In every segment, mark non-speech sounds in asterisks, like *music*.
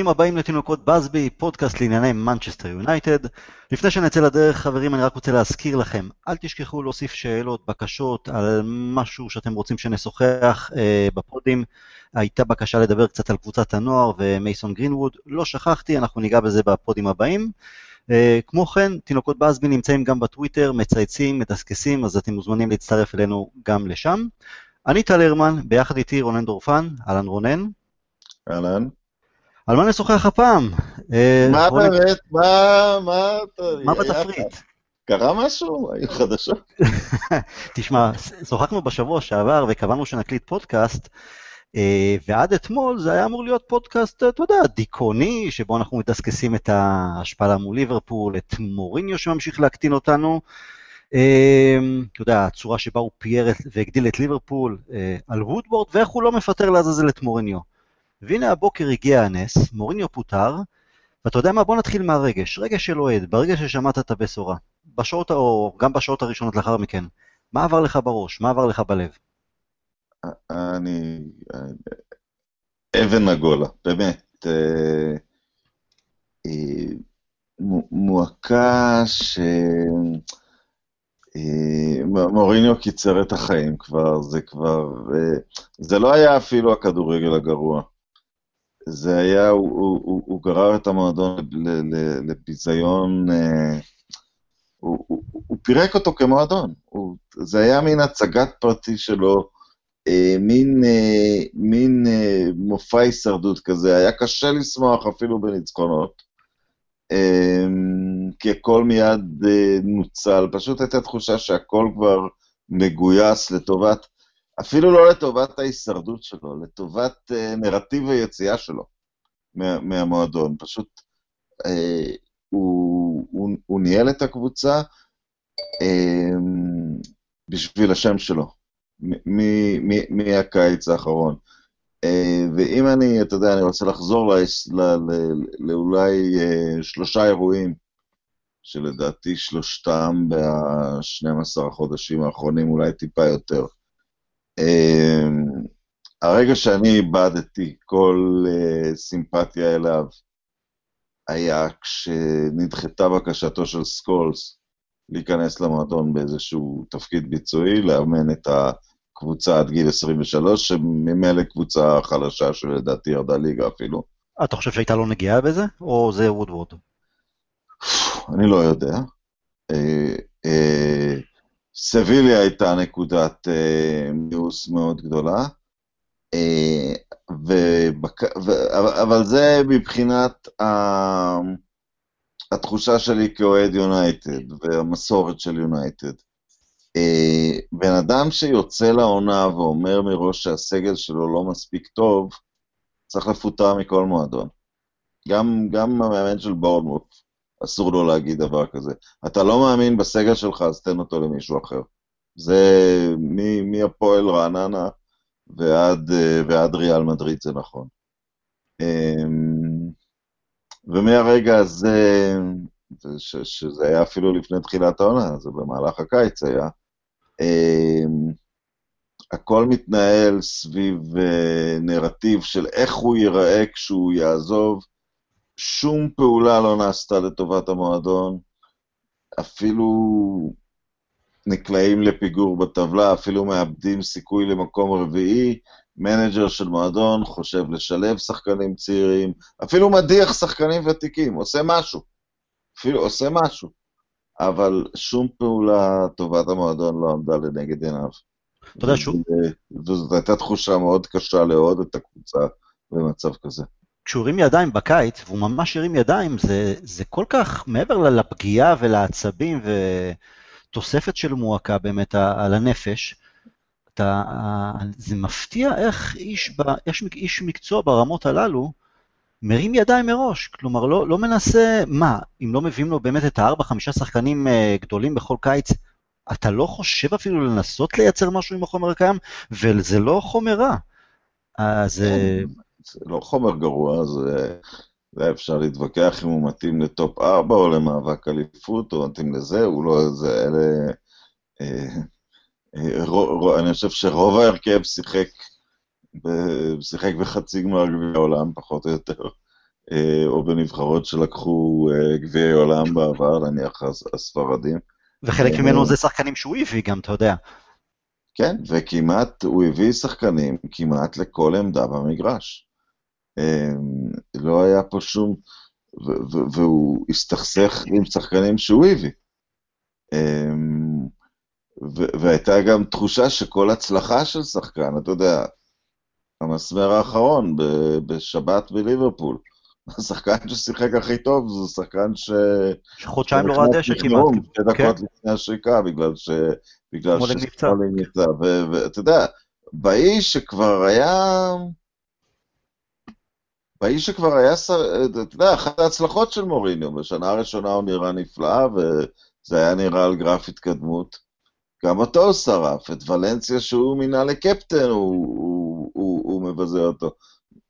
ברוכים הבאים לתינוקות באזבי, פודקאסט לענייני מנצ'סטר יונייטד. לפני שנצא לדרך, חברים, אני רק רוצה להזכיר לכם, אל תשכחו להוסיף שאלות, בקשות על משהו שאתם רוצים שנשוחח אה, בפודים. הייתה בקשה לדבר קצת על קבוצת הנוער ומייסון גרינווד, לא שכחתי, אנחנו ניגע בזה בפודים הבאים. אה, כמו כן, תינוקות באזבי נמצאים גם בטוויטר, מצייצים, מדסקסים, אז אתם מוזמנים להצטרף אלינו גם לשם. אני טל הרמן, ביחד איתי רונן דורפן, אהלן רונן. אהלן. על מה נשוחח הפעם? אה, מה באמת? מה, מה מה בתפריט? קרה משהו? היו חדשות? *laughs* תשמע, שוחחנו בשבוע שעבר וקבענו שנקליט פודקאסט, אה, ועד אתמול זה היה אמור להיות פודקאסט, אתה יודע, דיכאוני, שבו אנחנו מדסקסים את ההשפלה מול ליברפול, את מוריניו שממשיך להקטין אותנו. אה, אתה יודע, הצורה שבה הוא פייר והגדיל את ליברפול, על וודבורד, ואיך הוא לא מפטר לעזאזל את מוריניו. והנה הבוקר הגיע הנס, מוריניו פוטר, ואתה יודע מה? בוא נתחיל מהרגש, רגש של אוהד, ברגע ששמעת את הבשורה, בשעות, או גם בשעות הראשונות לאחר מכן, מה עבר לך בראש? מה עבר לך בלב? אני... אבן עגולה, באמת. אה, אה, מועקה ש... אה, מוריניו קיצר את החיים כבר, זה כבר... זה לא היה אפילו הכדורגל הגרוע. זה היה, הוא, הוא, הוא, גרר את המועדון לביזיון, אה, הוא, הוא, הוא פירק אותו כמועדון, הוא, זה היה מין הצגת פרטי שלו, אה, מין, אה, מין מופע הישרדות כזה, היה קשה לשמוח אפילו בניצחונות, כי הכל מיד נוצל, פשוט הייתה תחושה שהכל כבר מגויס לטובת אפילו לא לטובת ההישרדות שלו, לטובת uh, נרטיב היציאה שלו מה, מהמועדון. פשוט uh, הוא, הוא, הוא ניהל את הקבוצה uh, בשביל השם שלו, מהקיץ האחרון. Uh, ואם אני, אתה יודע, אני רוצה לחזור לאולי uh, שלושה אירועים, שלדעתי שלושתם ב-12 החודשים האחרונים, אולי טיפה יותר. אמ, הרגע שאני איבדתי כל uh, סימפתיה אליו היה כשנדחתה בקשתו של סקולס להיכנס למועדון באיזשהו תפקיד ביצועי, לאמן את הקבוצה עד גיל 23, שממילא קבוצה חלשה שלדעתי ירדה ליגה אפילו. אתה חושב שהייתה לו נגיעה בזה, או זה וודוורד? אני לא יודע. סביליה הייתה נקודת אה, מיאוס מאוד גדולה, אה, ובק... ו... אבל זה מבחינת ה... התחושה שלי כאוהד יונייטד והמסורת של יונייטד. אה, בן אדם שיוצא לעונה ואומר מראש שהסגל שלו לא מספיק טוב, צריך לפוטר מכל מועדון. גם, גם המאמן של בורנמוט אסור לו להגיד דבר כזה. אתה לא מאמין בסגל שלך, אז תן אותו למישהו אחר. זה מהפועל רעננה ועד, ועד ריאל מדריד, זה נכון. אמ, ומהרגע הזה, ש, שזה היה אפילו לפני תחילת העונה, זה במהלך הקיץ היה, אמ, הכל מתנהל סביב אה, נרטיב של איך הוא ייראה כשהוא יעזוב, שום פעולה לא נעשתה לטובת המועדון, אפילו נקלעים לפיגור בטבלה, אפילו מאבדים סיכוי למקום רביעי, מנג'ר של מועדון חושב לשלב שחקנים צעירים, אפילו מדיח שחקנים ותיקים, עושה משהו, אפילו עושה משהו, אבל שום פעולה טובת המועדון לא עמדה לנגד עיניו. אתה יודע שוב? וזאת הייתה תחושה מאוד קשה לאהוד את הקבוצה במצב כזה. כשהוא הרים ידיים בקיץ, והוא ממש הרים ידיים, זה, זה כל כך מעבר לפגיעה ולעצבים ותוספת של מועקה באמת על הנפש. אתה, זה מפתיע איך איש, איך איש מקצוע ברמות הללו מרים ידיים מראש, כלומר לא, לא מנסה, מה, אם לא מביאים לו באמת את הארבע, חמישה שחקנים אה, גדולים בכל קיץ, אתה לא חושב אפילו לנסות לייצר משהו עם החומר הקיים, וזה לא חומר רע. אז... זה לא חומר גרוע, זה, זה אפשר להתווכח אם הוא מתאים לטופ 4 או למאבק אליפות, או מתאים לזה, הוא לא, זה, אלה... אה, אה, אני חושב שרוב ההרכב שיחק, שיחק בחצי גמר גביע העולם, פחות או יותר. אה, או בנבחרות שלקחו גביעי עולם בעבר, נניח הספרדים. וחלק ממנו זה שחקנים שהוא הביא גם, אתה יודע. כן, וכמעט, הוא הביא שחקנים כמעט לכל עמדה במגרש. לא היה פה שום, והוא הסתכסך עם שחקנים שהוא הביא. והייתה גם תחושה שכל הצלחה של שחקן, אתה יודע, המסמר האחרון בשבת בליברפול, השחקן *laughs* ששיחק הכי טוב זה שחקן ש... שחודשיים לא ראה דשא כמעט. שתי דקות כן. לפני השריקה, בגלל ש... בגלל שסטרלינג נפצע. ואתה יודע, ראשפורד שכבר היה... ראשפורד שכבר היה, אתה יודע, אחת ההצלחות של מוריניו, בשנה הראשונה הוא נראה נפלא, וזה היה נראה על גרף התקדמות. גם אותו הוא שרף, את ולנסיה שהוא מינה לקפטן, הוא, הוא, הוא, הוא מבזה אותו.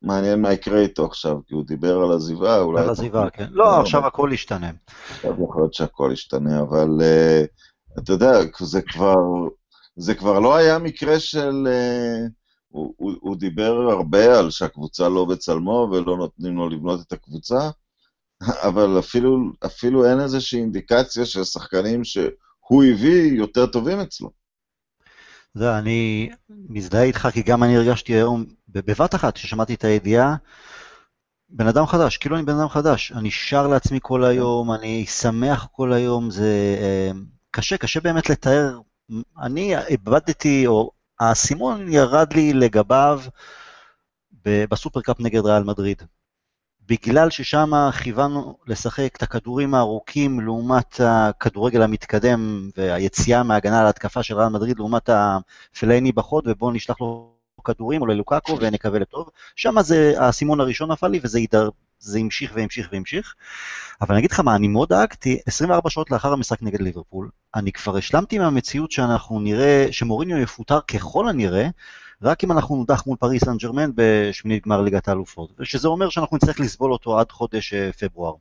מעניין מה יקרה איתו עכשיו, כי הוא דיבר על עזיבה, אולי... על עזיבה, כן. לא, עכשיו הכל ישתנה. עכשיו יכול להיות שהכל ישתנה, אבל uh, אתה יודע, זה כבר, זה כבר לא היה מקרה של... Uh, הוא, הוא, הוא דיבר הרבה על שהקבוצה לא בצלמו ולא נותנים לו לבנות את הקבוצה, אבל אפילו, אפילו אין איזושהי אינדיקציה של שחקנים שהוא הביא יותר טובים אצלו. יודע, אני מזדהה איתך, כי גם אני הרגשתי היום, בבת אחת, כששמעתי את הידיעה, בן אדם חדש, כאילו אני בן אדם חדש. אני שר לעצמי כל היום, אני שמח כל היום, זה אה, קשה, קשה באמת לתאר. אני איבדתי, או האסימון ירד לי לגביו בסופרקאפ נגד ריאל מדריד. בגלל ששם כיוונו לשחק את הכדורים הארוכים לעומת הכדורגל המתקדם והיציאה מההגנה להתקפה של ריאל מדריד לעומת הפלייני בחוד, ובואו נשלח לו כדורים או ללוקאקו ונקווה לטוב. שם זה האסימון הראשון נפל לי וזה ידר, זה המשיך והמשיך והמשיך. אבל אני אגיד לך מה, אני מאוד דאגתי, 24 שעות לאחר המשחק נגד ליברפול, אני כבר השלמתי מהמציאות שאנחנו נראה, שמוריניו יפוטר ככל הנראה, רק אם אנחנו נודח מול פריס סן ג'רמן בשמינית גמר ליגת האלופות, ושזה אומר שאנחנו נצטרך לסבול אותו עד חודש אה, פברואר.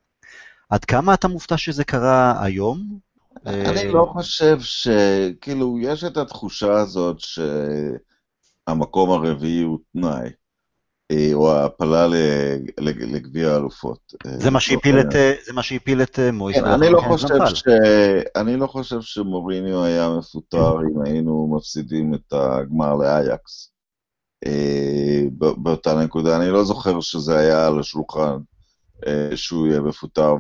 עד כמה אתה מופתע שזה קרה היום? אני אה, לא חושב ש... כאילו, יש את התחושה הזאת שהמקום הרביעי הוא תנאי. אה, או ההעפלה לגביע האלופות. זה מה שהפיל את, זה מה שהפיל את מויס. כן, אני לא חושב. אני לא חושב שמוריניו היה מפוטר אם היינו מפסידים את הגמר לאייקס. אה, באותה נקודה, אני לא זוכר שזה היה על השולחן אה, שהוא יהיה מפוטר,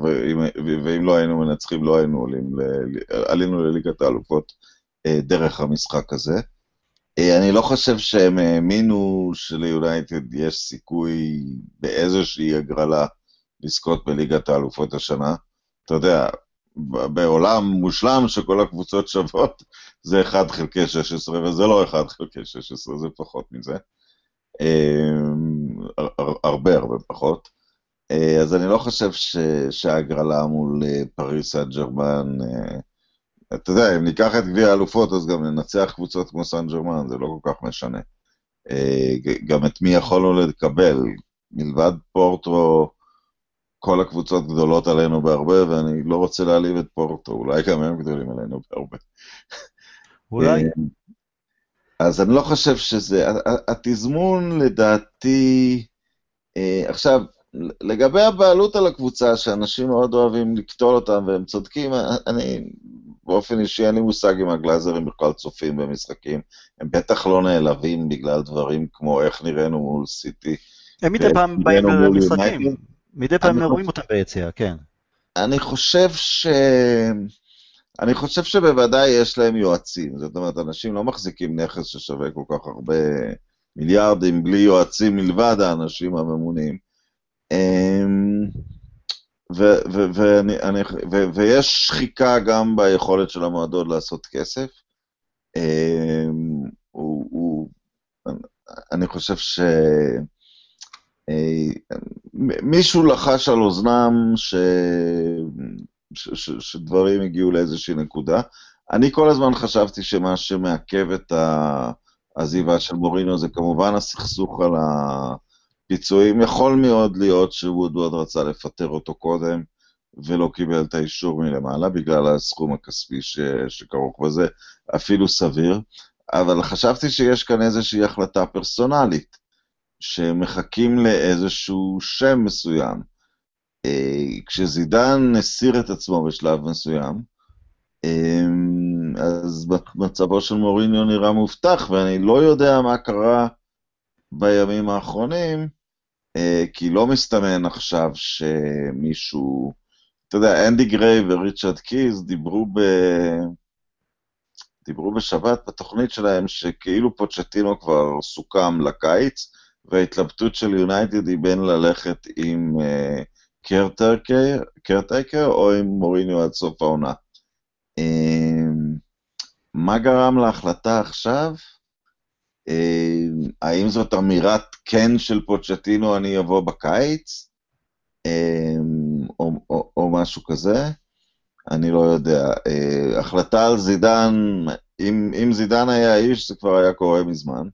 ואם לא היינו מנצחים לא היינו עולים, עלינו לליגת האלופות דרך המשחק הזה. אה, אני לא חושב שהם האמינו שליונייטד יש סיכוי באיזושהי הגרלה לזכות בליגת האלופות השנה. אתה יודע, בעולם מושלם שכל הקבוצות שוות, זה 1 חלקי 16, וזה לא 1 חלקי 16, זה פחות מזה. אה, הרבה הרבה פחות. אה, אז אני לא חושב שההגרלה מול פריס סן ג'רמן אתה יודע, אם ניקח את גביע האלופות, אז גם ננצח קבוצות כמו סן ג'רמן, זה לא כל כך משנה. אה, גם את מי יכולנו לקבל, מלבד פורטו, כל הקבוצות גדולות עלינו בהרבה, ואני לא רוצה להעליב את פורטו, אולי גם הם גדולים עלינו בהרבה. אולי. אה, אז אני לא חושב שזה, התזמון לדעתי, אה, עכשיו, לגבי הבעלות על הקבוצה, שאנשים מאוד אוהבים לקטול אותם והם צודקים, אני באופן אישי אין לי מושג אם הגלאזרים בכלל צופים במשחקים. הם בטח לא נעלבים בגלל דברים כמו איך נראינו מול סיטי. הם מדי פעם באים למשחקים, מדי פעם רואים אותם ביציאה, כן. אני חושב ש... אני חושב שבוודאי יש להם יועצים, זאת אומרת, אנשים לא מחזיקים נכס ששווה כל כך הרבה מיליארדים בלי יועצים מלבד האנשים הממונים. ויש שחיקה גם ביכולת של המועדון לעשות כסף. אמ, אני חושב ש... מישהו לחש על אוזנם ש... ש... ש... שדברים הגיעו לאיזושהי נקודה. אני כל הזמן חשבתי שמה שמעכב את העזיבה של מורינו זה כמובן הסכסוך על ה... פיצויים, יכול מאוד להיות שוודווד רצה לפטר אותו קודם ולא קיבל את האישור מלמעלה בגלל הסכום הכספי ש... שכרוך בזה, אפילו סביר, אבל חשבתי שיש כאן איזושהי החלטה פרסונלית, שמחכים לאיזשהו שם מסוים. כשזידן הסיר את עצמו בשלב מסוים, אז מצבו של מוריניו נראה מובטח, ואני לא יודע מה קרה בימים האחרונים, כי לא מסתמן עכשיו שמישהו... אתה יודע, אנדי גריי וריצ'רד קיז דיברו ב... דיברו בשבת בתוכנית שלהם שכאילו פוצ'טינו כבר סוכם לקיץ, וההתלבטות של יונייטד היא בין ללכת עם קרטייקר uh, או עם מוריניו עד סוף העונה. Uh, מה גרם להחלטה עכשיו? Uh, האם זאת אמירת כן של פוצ'טינו, אני אבוא בקיץ? Uh, או, או, או משהו כזה? אני לא יודע. Uh, החלטה על זידן, אם, אם זידן היה איש, זה כבר היה קורה מזמן.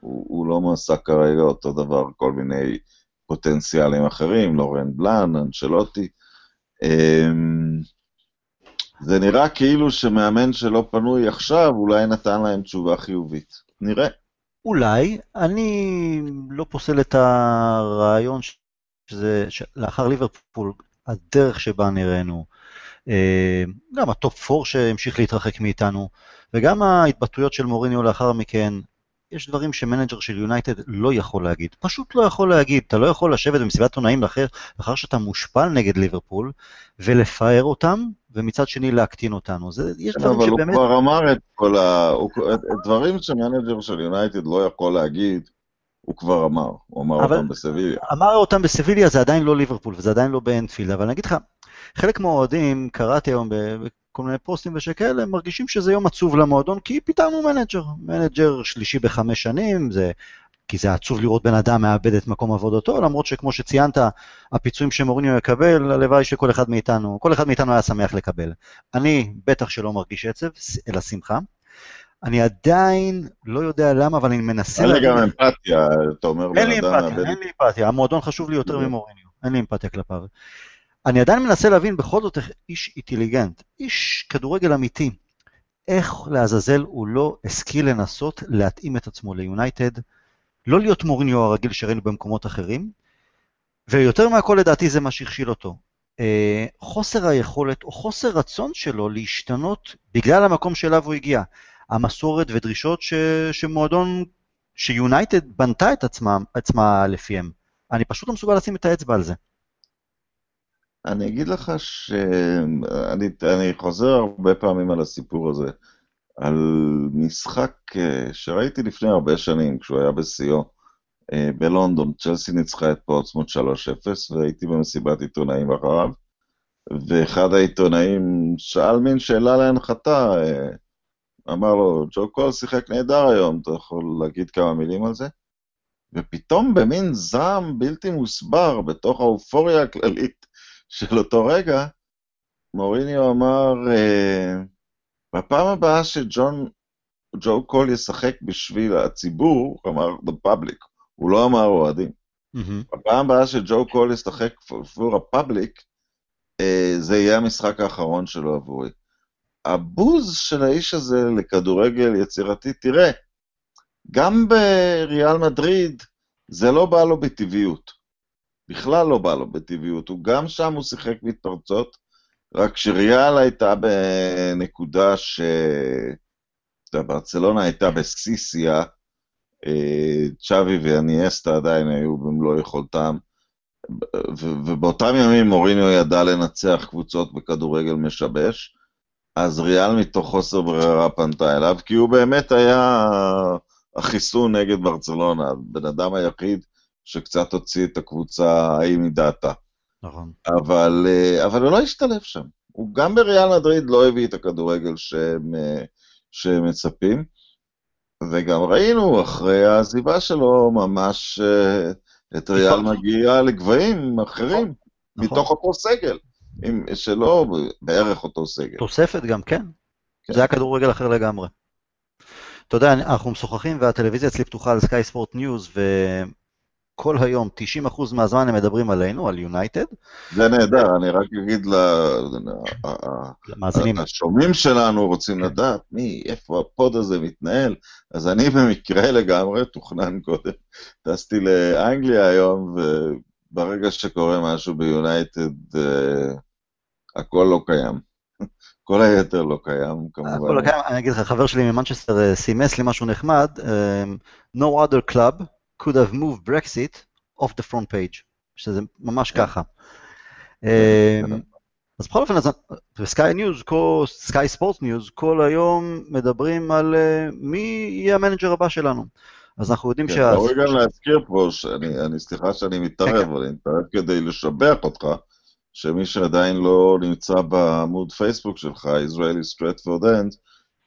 הוא, הוא לא מועסק כרגע אותו דבר, כל מיני פוטנציאלים אחרים, לורן בלאן, אנשלוטי. זה נראה כאילו שמאמן שלא פנוי עכשיו, אולי נתן להם תשובה חיובית. נראה. אולי. אני לא פוסל את הרעיון שזה, לאחר ליברפול, הדרך שבה נראינו, אה, גם ה top 4 שהמשיך להתרחק מאיתנו, וגם ההתבטאויות של מוריניו לאחר מכן, יש דברים שמנג'ר של יונייטד לא יכול להגיד. פשוט לא יכול להגיד. אתה לא יכול לשבת במסיבת עיתונאים לאחר, לאחר שאתה מושפל נגד ליברפול, ולפאר אותם, ומצד שני להקטין אותנו. זה, יש דברים אבל שבאמת... אבל הוא כבר אמר את כל ה... הוא... דברים שמנג'ר של יונייטד לא יכול להגיד, הוא כבר אמר. הוא אמר אותם בסביליה. אמר אותם בסביליה, זה עדיין לא ליברפול, וזה עדיין לא באנפילד, אבל אני אגיד לך, חלק מהאוהדים, קראתי היום בכל מיני פוסטים ושכאלה, הם מרגישים שזה יום עצוב למועדון, כי פיטרנו מנג'ר. מנג'ר שלישי בחמש שנים, זה, כי זה עצוב לראות בן אדם מאבד את מקום עבודתו, למרות שכמו שציינת, הפיצויים שמוריניו יקבל, הלוואי שכל אחד מאיתנו, כל אחד מאיתנו היה שמח לקבל. אני בטח שלא מרגיש עצב, אלא שמחה. אני עדיין לא יודע למה, אבל אני מנסה... אין לי גם אמפתיה, אתה אומר אין לי אמפתיה, אין לי אמפתיה, המועדון חשוב לי יותר ממוריניו, אין לי אמפתיה כלפיו. אני עדיין מנסה להבין בכל זאת איך איש אינטליגנט, איש כדורגל אמיתי, איך לעזאזל הוא לא השכיל לנסות להתאים את עצמו ליונייטד, לא להיות מוריניו הרגיל שראינו במקומות אחרים, ויותר מהכל לדעתי זה מה שהכשיל אותו. אה, חוסר היכולת או חוסר רצון שלו להשתנות בגלל המקום שאליו הוא הגיע. המסורת ודרישות ש, שמועדון, שיונייטד בנתה את עצמה, עצמה לפיהם. אני פשוט לא מסוגל לשים את האצבע על זה. אני אגיד לך שאני חוזר הרבה פעמים על הסיפור הזה, על משחק אה, שראיתי לפני הרבה שנים, כשהוא היה בשיאו, אה, בלונדון. צ'לסי ניצחה את פורטסמוט 3-0, והייתי במסיבת עיתונאים אחריו, ואחד העיתונאים שאל מין שאלה להנחתה, אה, אמר לו, ג'ו קול שיחק נהדר היום, אתה יכול להגיד כמה מילים על זה? ופתאום במין זעם בלתי מוסבר, בתוך האופוריה הכללית של אותו רגע, מוריניו אמר, אה, בפעם הבאה שג'ון, ג'ו קול ישחק בשביל הציבור, אמר the public, הוא לא אמר אוהדים. Mm-hmm. בפעם הבאה שג'ו קול ישחק עבור הפאבליק, אה, זה יהיה המשחק האחרון שלו עבורי. הבוז של האיש הזה לכדורגל יצירתי, תראה, גם בריאל מדריד זה לא בא לו בטבעיות. בכלל לא בא לו בטבעיות. הוא גם שם הוא שיחק מתפרצות, רק שריאל הייתה בנקודה ש... ברצלונה הייתה בשיא שיאה, אה, צ'אבי ואניאסטה עדיין היו במלוא יכולתם, ובאותם ימים מוריניו ידע לנצח קבוצות בכדורגל משבש, אז ריאל מתוך חוסר ברירה פנתה אליו, כי הוא באמת היה החיסון נגד ברצלונה, הבן אדם היחיד שקצת הוציא את הקבוצה ההיא מדעתה. נכון. אבל, אה, אבל הוא לא השתלב שם. הוא גם בריאל מדריד לא הביא את הכדורגל שהם, אה, שהם מצפים, וגם ראינו אחרי העזיבה שלו ממש אה, את ריאל מגיע לגבהים אחרים, נכון. מתוך אותו סגל. עם, שלא בערך אותו סגל. תוספת גם, כן. כן. זה היה כדורגל אחר לגמרי. אתה יודע, אנחנו משוחחים והטלוויזיה אצלי פתוחה על Sky Sports News, וכל היום, 90% מהזמן הם מדברים עלינו, על יונייטד. זה נהדר, אני רק אגיד למאזינים. השומעים שלנו רוצים כן. לדעת מי, איפה הפוד הזה מתנהל, אז אני במקרה לגמרי, תוכנן קודם, טסתי לאנגליה היום, ו... ברגע שקורה משהו ביונייטד, אה, הכל לא קיים. *laughs* כל היתר לא קיים, כמובן. הכל לא קיים, אני אגיד לך, חבר שלי ממנצ'סטר סימס לי משהו נחמד, no other club could have moved Brexit off the front page, שזה ממש כן. ככה. אמ, אז בכל אופן, ב Sky News, Sky Sports News, כל היום מדברים על אה, מי יהיה המנג'ר הבא שלנו. אז אנחנו יודעים שה... כן, ראוי גם להזכיר פה, שאני, אני, סליחה שאני מתערב, כן, כן. אבל אני מתערב כדי לשבח אותך, שמי שעדיין לא נמצא בעמוד פייסבוק שלך, Israeli Stratford End,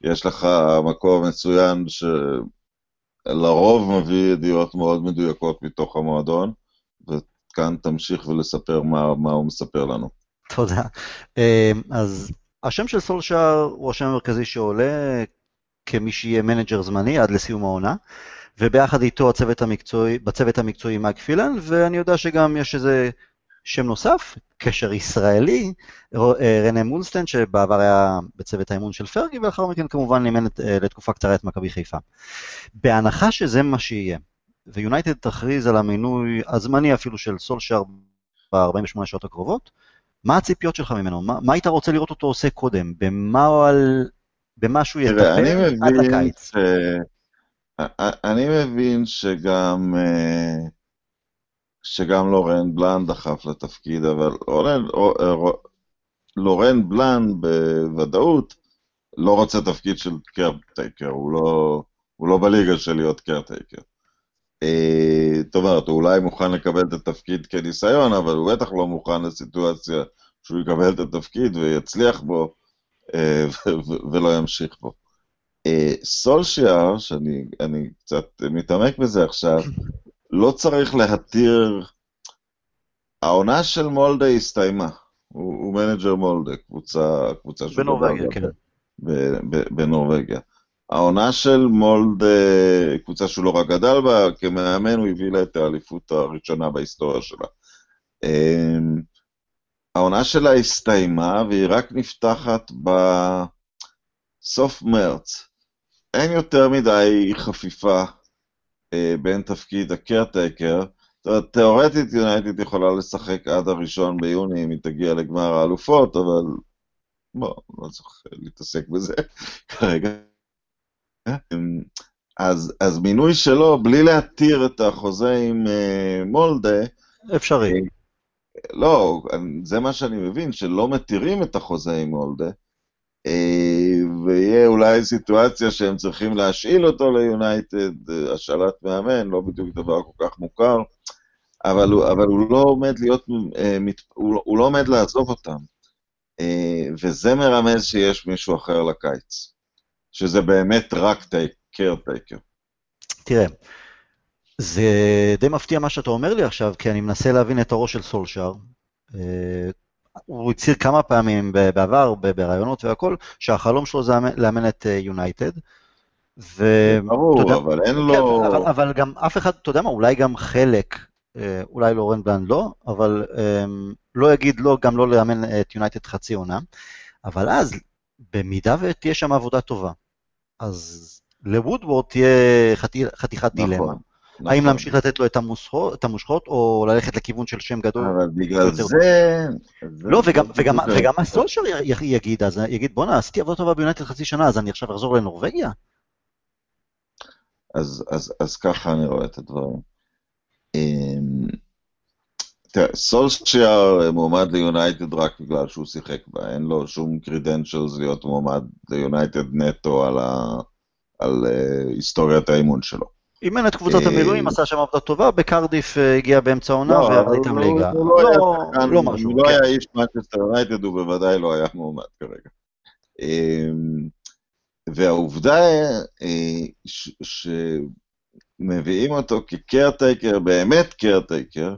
יש לך מקום מצוין שלרוב מביא ידיעות מאוד מדויקות מתוך המועדון, וכאן תמשיך ולספר מה, מה הוא מספר לנו. תודה. אמ, אז השם של סולשאר הוא השם המרכזי שעולה כמי שיהיה מנג'ר זמני עד לסיום העונה, וביחד איתו הצוות המקצועי, בצוות המקצועי מייק פילן, ואני יודע שגם יש איזה שם נוסף, קשר ישראלי, אה, רנה מולנסטיין, שבעבר היה בצוות האימון של פרגי, ולאחר מכן כמובן אימן אה, לתקופה קצרה את מכבי חיפה. בהנחה שזה מה שיהיה, ויונייטד תכריז על המינוי הזמני אפילו של סולשאר ב-48 שעות הקרובות, מה הציפיות שלך ממנו? מה, מה היית רוצה לראות אותו עושה קודם? במה, על, במה שהוא יטפל עד לקיץ? ש... אני מבין שגם, שגם לורן בלאן דחף לתפקיד, אבל לורן, לורן בלאן בוודאות לא רוצה תפקיד של קרטייקר, הוא לא, הוא לא בליגה של להיות קרטייקר. זאת אומרת, הוא אולי מוכן לקבל את התפקיד כניסיון, אבל הוא בטח לא מוכן לסיטואציה שהוא יקבל את התפקיד ויצליח בו ולא ימשיך בו. סולשיאר, שאני קצת מתעמק בזה עכשיו, לא צריך להתיר... העונה של מולדה הסתיימה. הוא, הוא מנג'ר מולדה, קבוצה, קבוצה שהוא בנורבגיה, כן. בנורבגיה. העונה של מולדה, קבוצה שהוא לא רק גדל בה, כמאמן הוא הביא לה את האליפות הראשונה בהיסטוריה שלה. אמ, העונה שלה הסתיימה והיא רק נפתחת בסוף מרץ. אין יותר מדי חפיפה בין תפקיד ה caretaker. תאורטית יונייטד יכולה לשחק עד הראשון ביוני אם היא תגיע לגמר האלופות, אבל בוא, לא צריך להתעסק בזה *laughs* כרגע. אז, אז מינוי שלו, בלי להתיר את החוזה עם אה, מולדה... אפשרי. אה, לא, זה מה שאני מבין, שלא מתירים את החוזה עם מולדה, אה, ויהיה אולי סיטואציה שהם צריכים להשאיל אותו ליונייטד, אה, השאלת מאמן, לא בדיוק דבר כל כך מוכר, אבל הוא, אבל הוא לא עומד להיות, אה, הוא, לא, עומד לעזוב אותם. וזה מרמז שיש מישהו אחר לקיץ, שזה באמת רק קרטייקר. תראה, זה די מפתיע מה שאתה אומר לי עכשיו, כי אני מנסה להבין את הראש של סולשאר. הוא הצהיר כמה פעמים בעבר, בראיונות והכל, שהחלום שלו זה לאמן את יונייטד. ו... ברור, יודע, אבל אין כן, לו... אבל, אבל גם אף אחד, אתה יודע מה, אולי גם חלק, אה, אולי לורן בלן לא, אבל um, לא יגיד לא, גם לא לאמן את יונייטד חצי עונה. אבל אז, במידה ותהיה שם עבודה טובה, אז לוודוורד תהיה חתיכת נכון. דילמה. נכון. האם להמשיך לתת לו את המושכות, את המושכות, או ללכת לכיוון של שם גדול? אבל בגלל זה... זה... לא, וגם, וגם, וגם הסולשר יגיד, אז יגיד, בואנה, עשיתי עבודה טובה ביונייטד חצי שנה, אז אני עכשיו אחזור לנורבגיה? אז, אז, אז ככה אני רואה את הדברים. אמ, תראה, סולשייר מועמד ליונייטד רק בגלל שהוא שיחק בה, אין לו שום credentials להיות מועמד ליונייטד נטו על, ה, על אה, היסטוריית האימון שלו. אימן את קבוצת אה, המילואים, עשה שם עבודה טובה, בקרדיף אה, הגיע באמצע העונה לא, וירד איתם ליגה. לא, לא משהו. הוא לא היה איש מנצ'סטר יונייטד, הוא בוודאי לא היה מועמד כרגע. אמ, והעובדה היא שמביאים אותו כקרטייקר, באמת קרטייקר,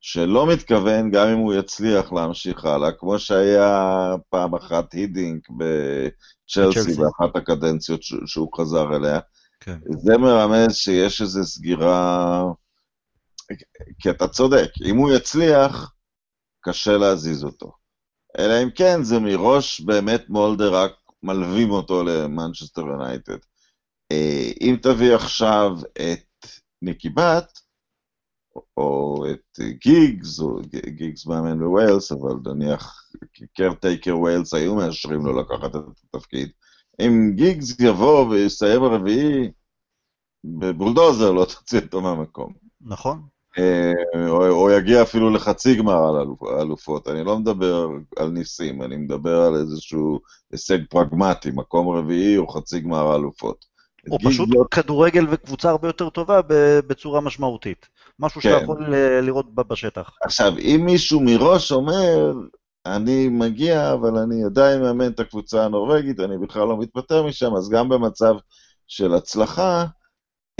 שלא מתכוון, גם אם הוא יצליח להמשיך הלאה, כמו שהיה פעם אחת הידינג בצ'לסי, באחת הקדנציות שהוא חזר אליה. כן. זה מרמז שיש איזו סגירה, כי אתה צודק, אם הוא יצליח, קשה להזיז אותו. אלא אם כן, זה מראש באמת מולדה רק מלווים אותו למנצ'סטר יונייטד. אה, אם תביא עכשיו את ניקי באט, או את גיגס, או גיגס מאמן בווילס, אבל נניח caretaker ווילס היו מאשרים לו לקחת את התפקיד. אם גיגס יבוא ויסיים הרביעי, בבולדוזר לא תוציא אותו מהמקום. נכון. אה, או, או יגיע אפילו לחצי גמר על אלופות. אני לא מדבר על ניסים, אני מדבר על איזשהו הישג פרגמטי, מקום רביעי או חצי גמר האלופות. או פשוט לא... כדורגל וקבוצה הרבה יותר טובה בצורה משמעותית. משהו כן. שאתה יכול אה, לראות בשטח. עכשיו, אם מישהו מראש אומר, אני מגיע, אבל אני עדיין מאמן את הקבוצה הנורבגית, אני בכלל לא מתפטר משם, אז גם במצב של הצלחה,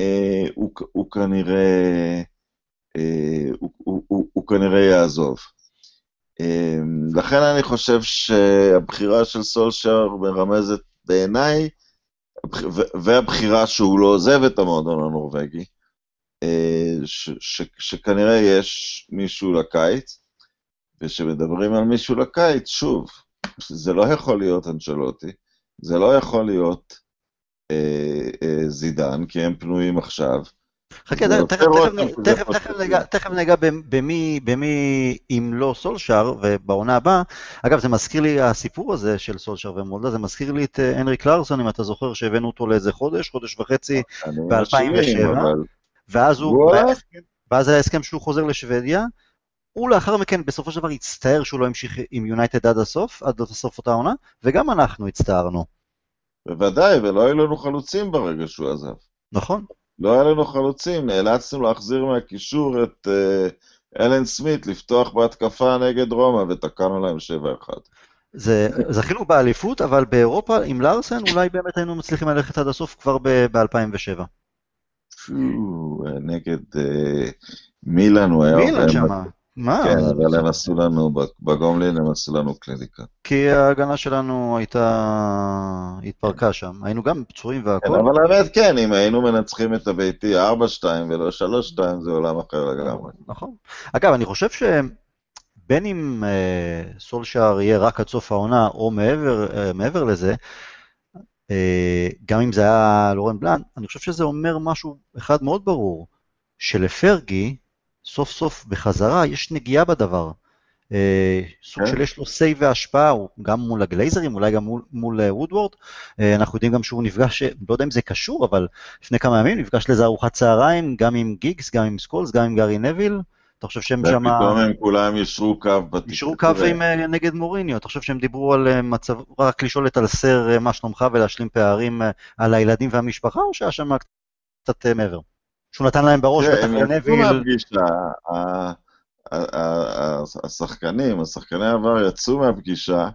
אה, הוא, הוא כנראה... אה, הוא, הוא, הוא, הוא כנראה יעזוב. אה, לכן אני חושב שהבחירה של סולשר מרמזת בעיניי, והבחירה שהוא לא עוזב את המועדון הנורבגי, אה, ש, ש, שכנראה יש מישהו לקיץ, וכשמדברים על מישהו לקיץ, שוב, זה לא יכול להיות אנצ'לוטי, זה לא יכול להיות אה, אה, זידן, כי הם פנויים עכשיו, חכה, תכף ניגע במי, אם לא סולשר, ובעונה הבאה, אגב, זה מזכיר לי, הסיפור הזה של סולשר ומולדה, זה מזכיר לי את אה, הנרי קלרסון, אם אתה זוכר שהבאנו אותו לאיזה חודש, חודש וחצי ב-2007, ואז הוא, ואז היה הסכם שהוא חוזר לשוודיה, הוא לאחר מכן בסופו של דבר הצטער שהוא לא המשיך עם יונייטד עד הסוף, עד לסוף אותה עונה, וגם אנחנו הצטערנו. בוודאי, ולא היו לנו חלוצים ברגע שהוא עזב. נכון. לא היה לנו חלוצים, נאלצנו להחזיר מהקישור את uh, אלן סמית, לפתוח בהתקפה נגד רומא, ותקענו להם 7-1. זה, זכינו באליפות, אבל באירופה עם לארסן אולי באמת היינו מצליחים ללכת עד הסוף כבר ב-2007. נגד uh, מילאן הוא היה... מילאן שמה. מה? כן, אבל הם עשו לנו, בגומלין הם עשו לנו קליניקה. כי ההגנה שלנו הייתה, התפרקה שם. היינו גם פצועים והכל. כן, אבל האמת כן, אם היינו מנצחים את הביתי 4-2 ולא 3-2, זה עולם אחר לגמרי. נכון. אגב, אני חושב שבין אם אה, סולשאר יהיה רק עד סוף העונה, או מעבר, אה, מעבר לזה, אה, גם אם זה היה לורן בלאן, אני חושב שזה אומר משהו אחד מאוד ברור, שלפרגי, סוף סוף בחזרה יש נגיעה בדבר. אה, סוג כן. של יש לו say והשפעה, גם מול הגלייזרים, אולי גם מול, מול אה, וודוורד. אה, אנחנו יודעים גם שהוא נפגש, לא יודע אם זה קשור, אבל לפני כמה ימים נפגש לאיזה ארוחת צהריים, גם עם גיגס, גם עם סקולס, גם עם גארי נוויל. אתה חושב שהם שם... ופתאום הם כולם ישרו קו בתקשורת. ישרו קו עם, נגד מוריניו, אתה חושב שהם דיברו על מצב, רק לשאול את אלסר מה שלומך ולהשלים פערים על הילדים והמשפחה, או שהיה שם קצת מעבר? שהוא נתן להם בראש, בטח לנביל. השחקנים, השחקני העבר יצאו מהפגישה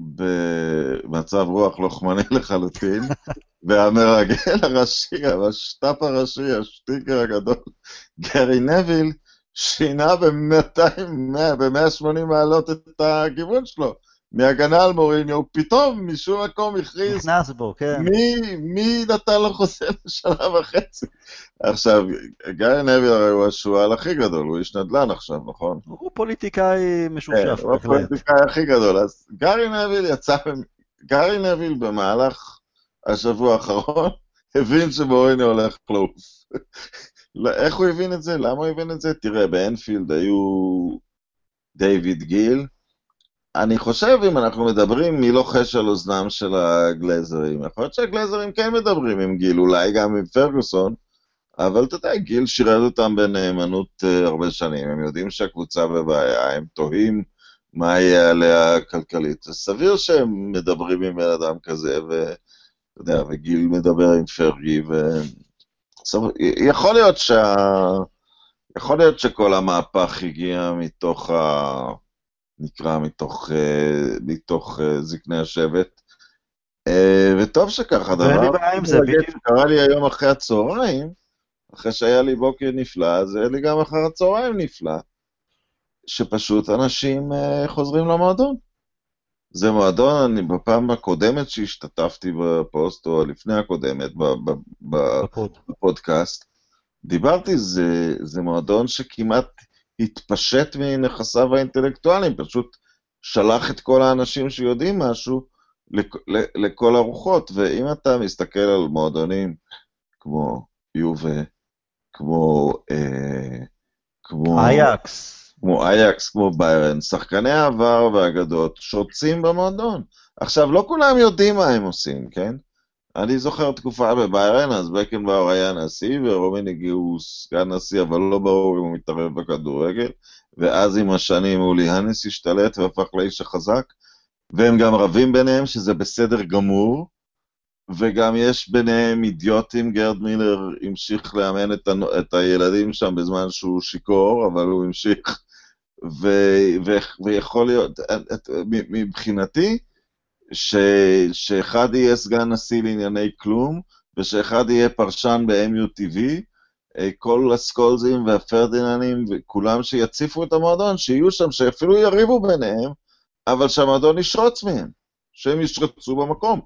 במצב רוח לוחמני לחלוטין, *laughs* והמרגל הראשי, המשת"פ הראשי, השטיקר הגדול, גרי נביל, שינה ב-200, ב-180 מעלות את הכיוון שלו. מהגנה על מוריניו, פתאום משום מקום הכריז... נכנס בו, כן. מי, מי נתן לו חוזה לשנה וחצי? עכשיו, גיא נבי הרי הוא השועל הכי גדול, הוא איש נדל"ן עכשיו, נכון? הוא פוליטיקאי משופשף, כן, הוא הפוליטיקאי הכי גדול. אז גארי נביל יצא... גארי נביל במהלך השבוע האחרון *laughs* הבין שמוריניו הולך לעוף. איך הוא הבין את זה? למה הוא הבין את זה? תראה, באנפילד היו דיוויד גיל, אני חושב, אם אנחנו מדברים מי לוחש על אוזנם של הגלזרים, יכול להיות שהגלזרים כן מדברים עם גיל, אולי גם עם פרגוסון, אבל אתה יודע, גיל שירת אותם בנאמנות uh, הרבה שנים, הם יודעים שהקבוצה בבעיה, הם תוהים מה יהיה עליה כלכלית. זה סביר שהם מדברים עם בן אדם כזה, ואתה יודע, וגיל מדבר עם פרגי, ו... יכול להיות שה... יכול להיות שכל המהפך הגיע מתוך ה... נקרא מתוך, אה, מתוך אה, זקני השבט. אה, וטוב שכך, הדבר שקרה לי היום אחרי הצהריים, אחרי שהיה לי בוקר נפלא, אז היה לי גם אחר הצהריים נפלא, שפשוט אנשים חוזרים למועדון. זה מועדון, אני בפעם הקודמת שהשתתפתי בפוסט, או לפני הקודמת, בפודקאסט, דיברתי, זה, זה מועדון שכמעט התפשט מנכסיו האינטלקטואליים, פשוט שלח את כל האנשים שיודעים משהו לכל הרוחות. ואם אתה מסתכל על מועדונים כמו יובה, כמו... אה, כמו... אייקס. כמו אייקס, כמו ביירן, שחקני העבר והאגדות שוצים במועדון. עכשיו, לא כולם יודעים מה הם עושים, כן? אני זוכר תקופה בביירן, אז בקנבאור היה נשיא, ורומיניגי הוא סגן נשיא, אבל לא ברור אם הוא מתערב בכדורגל, ואז עם השנים אולי האנס השתלט והפך לאיש החזק, והם גם רבים ביניהם, שזה בסדר גמור, וגם יש ביניהם אידיוטים, גרד מילר המשיך לאמן את, ה... את הילדים שם בזמן שהוא שיכור, אבל הוא המשיך, ו... ו... ויכול להיות, את... מבחינתי, ש... שאחד יהיה סגן נשיא לענייני כלום, ושאחד יהיה פרשן ב-MUTV, אה, כל הסקולזים והפרדיננים, וכולם שיציפו את המועדון, שיהיו שם, שאפילו יריבו ביניהם, אבל שהמועדון ישרוץ מהם, שהם ישרצו במקום.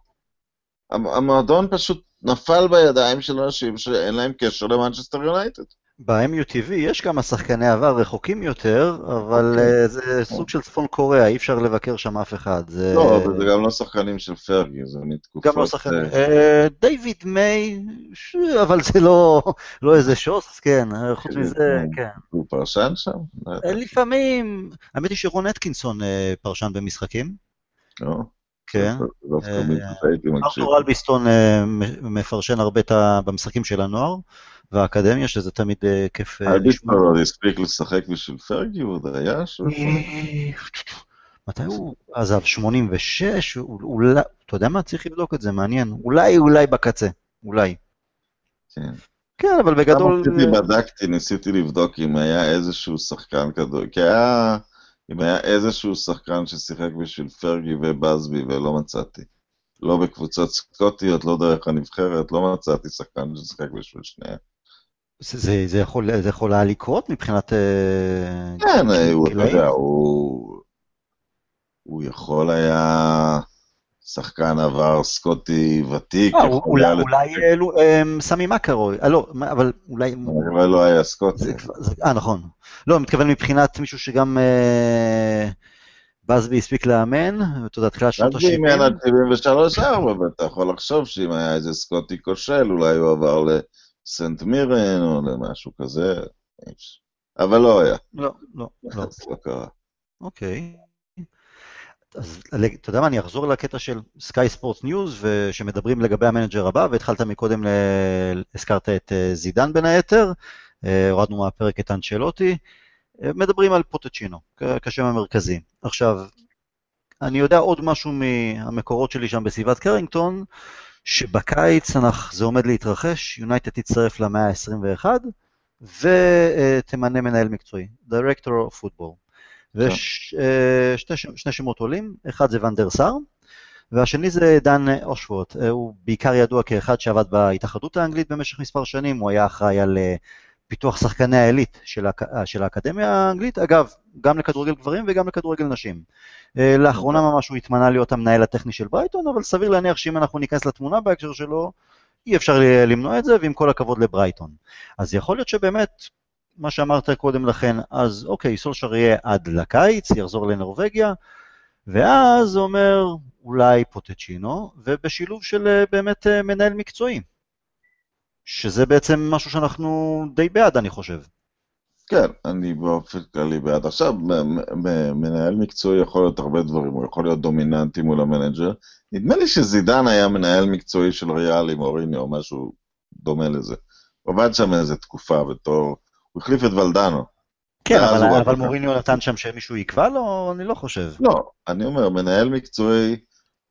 המועדון פשוט נפל בידיים של אנשים שאין להם קשר למנצ'סטר יונייטד. ב-MUTV יש כמה שחקני עבר רחוקים יותר, אבל אוקיי. אוקיי. אה, זה סוג של צפון קוריאה, אי אפשר לבקר שם אף אחד. זה... לא, אבל זה גם לא שחקנים של פרגי, זה מתקופות... גם לא שחקנים. אה, דיוויד מיי, ש... אבל זה לא, לא איזה שוס, כן, חוץ מזה, כן. הוא פרשן שם? לפעמים, האמת היא שרון אטקינסון אה, פרשן במשחקים. לא. כן. ארתור אלביסטון מפרשן הרבה במשחקים של הנוער. והאקדמיה, שזה תמיד אה, כיף אה, לשמוע. עוד הספיק לשחק בשביל פרגי, הוא עוד היה אה, מתי הוא עזב? 86? אולי, אתה יודע מה? צריך לבדוק את זה, מעניין. אולי, אולי בקצה. אולי. כן. כן, אבל בגדול... ניסיתי, בדקתי, ניסיתי לבדוק אם היה איזשהו שחקן כדור, כי היה... אם היה איזשהו שחקן ששיחק בשביל פרגי ובאזבי, ולא מצאתי. לא בקבוצות סקוטיות, לא דרך הנבחרת, לא מצאתי שחקן ששיחק בשביל שניהם. זה, זה, יכול, זה יכול היה לקרות מבחינת... אה, כן, הוא, אתה יודע, הוא, הוא יכול היה שחקן עבר סקוטי ותיק. אה, אולי, אולי אלו, הם, סמי מקרוי, אה, לא, אבל אולי... אבל לא היה סקוטי. אה, נכון. לא, אני מתכוון מבחינת מישהו שגם... אה, בסבי הספיק לאמן, אתה יודע, תחילת שנות ה-70. בסבי אימן עד 73-4, ואתה יכול לחשוב שאם היה איזה סקוטי כושל, אולי הוא עבר לסנט מירן או למשהו כזה, אבל לא היה. לא, לא, לא. לא קרה. אוקיי. אז אתה יודע מה, אני אחזור לקטע של Sky Sports News, שמדברים לגבי המנג'ר הבא, והתחלת מקודם, הזכרת את אה, זידן בין היתר, אה, הורדנו מהפרק את אנצ'לוטי. מדברים על פוטצ'ינו כשם המרכזי. עכשיו, אני יודע עוד משהו מהמקורות שלי שם בסביבת קרינגטון, שבקיץ זה עומד להתרחש, יונייטד תצטרף למאה ה-21 ותמנה מנהל מקצועי, Director of Football. ושני אה, שמות עולים, אחד זה ונדר סאר, והשני זה דן אושווט, הוא בעיקר ידוע כאחד שעבד בהתאחדות האנגלית במשך מספר שנים, הוא היה אחראי על אה, פיתוח שחקני העילית של, האק... של האקדמיה האנגלית, אגב, גם לכדורגל גברים וגם לכדורגל נשים. אה, לאחרונה ממש הוא התמנה להיות המנהל הטכני של ברייטון, אבל סביר להניח שאם אנחנו ניכנס לתמונה בהקשר שלו, אי אפשר למנוע את זה, ועם כל הכבוד לברייטון. אז יכול להיות שבאמת, מה שאמרת קודם לכן, אז אוקיי, סולשר יהיה עד לקיץ, יחזור לנורבגיה, ואז אומר אולי פוטצ'ינו, ובשילוב של אה, באמת אה, מנהל מקצועי. שזה בעצם משהו שאנחנו די בעד, אני חושב. כן, אני באופן כללי בעד. עכשיו, מנהל מקצועי יכול להיות הרבה דברים, הוא יכול להיות דומיננטי מול המנג'ר. נדמה לי שזידן היה מנהל מקצועי של ריאל עם אוריני או משהו דומה לזה. הוא עבד שם איזה תקופה בתור, הוא החליף את ולדנו. כן, אבל, אבל מוריניו נתן שם שמישהו יקבע לו? אני לא חושב. לא, אני אומר, מנהל מקצועי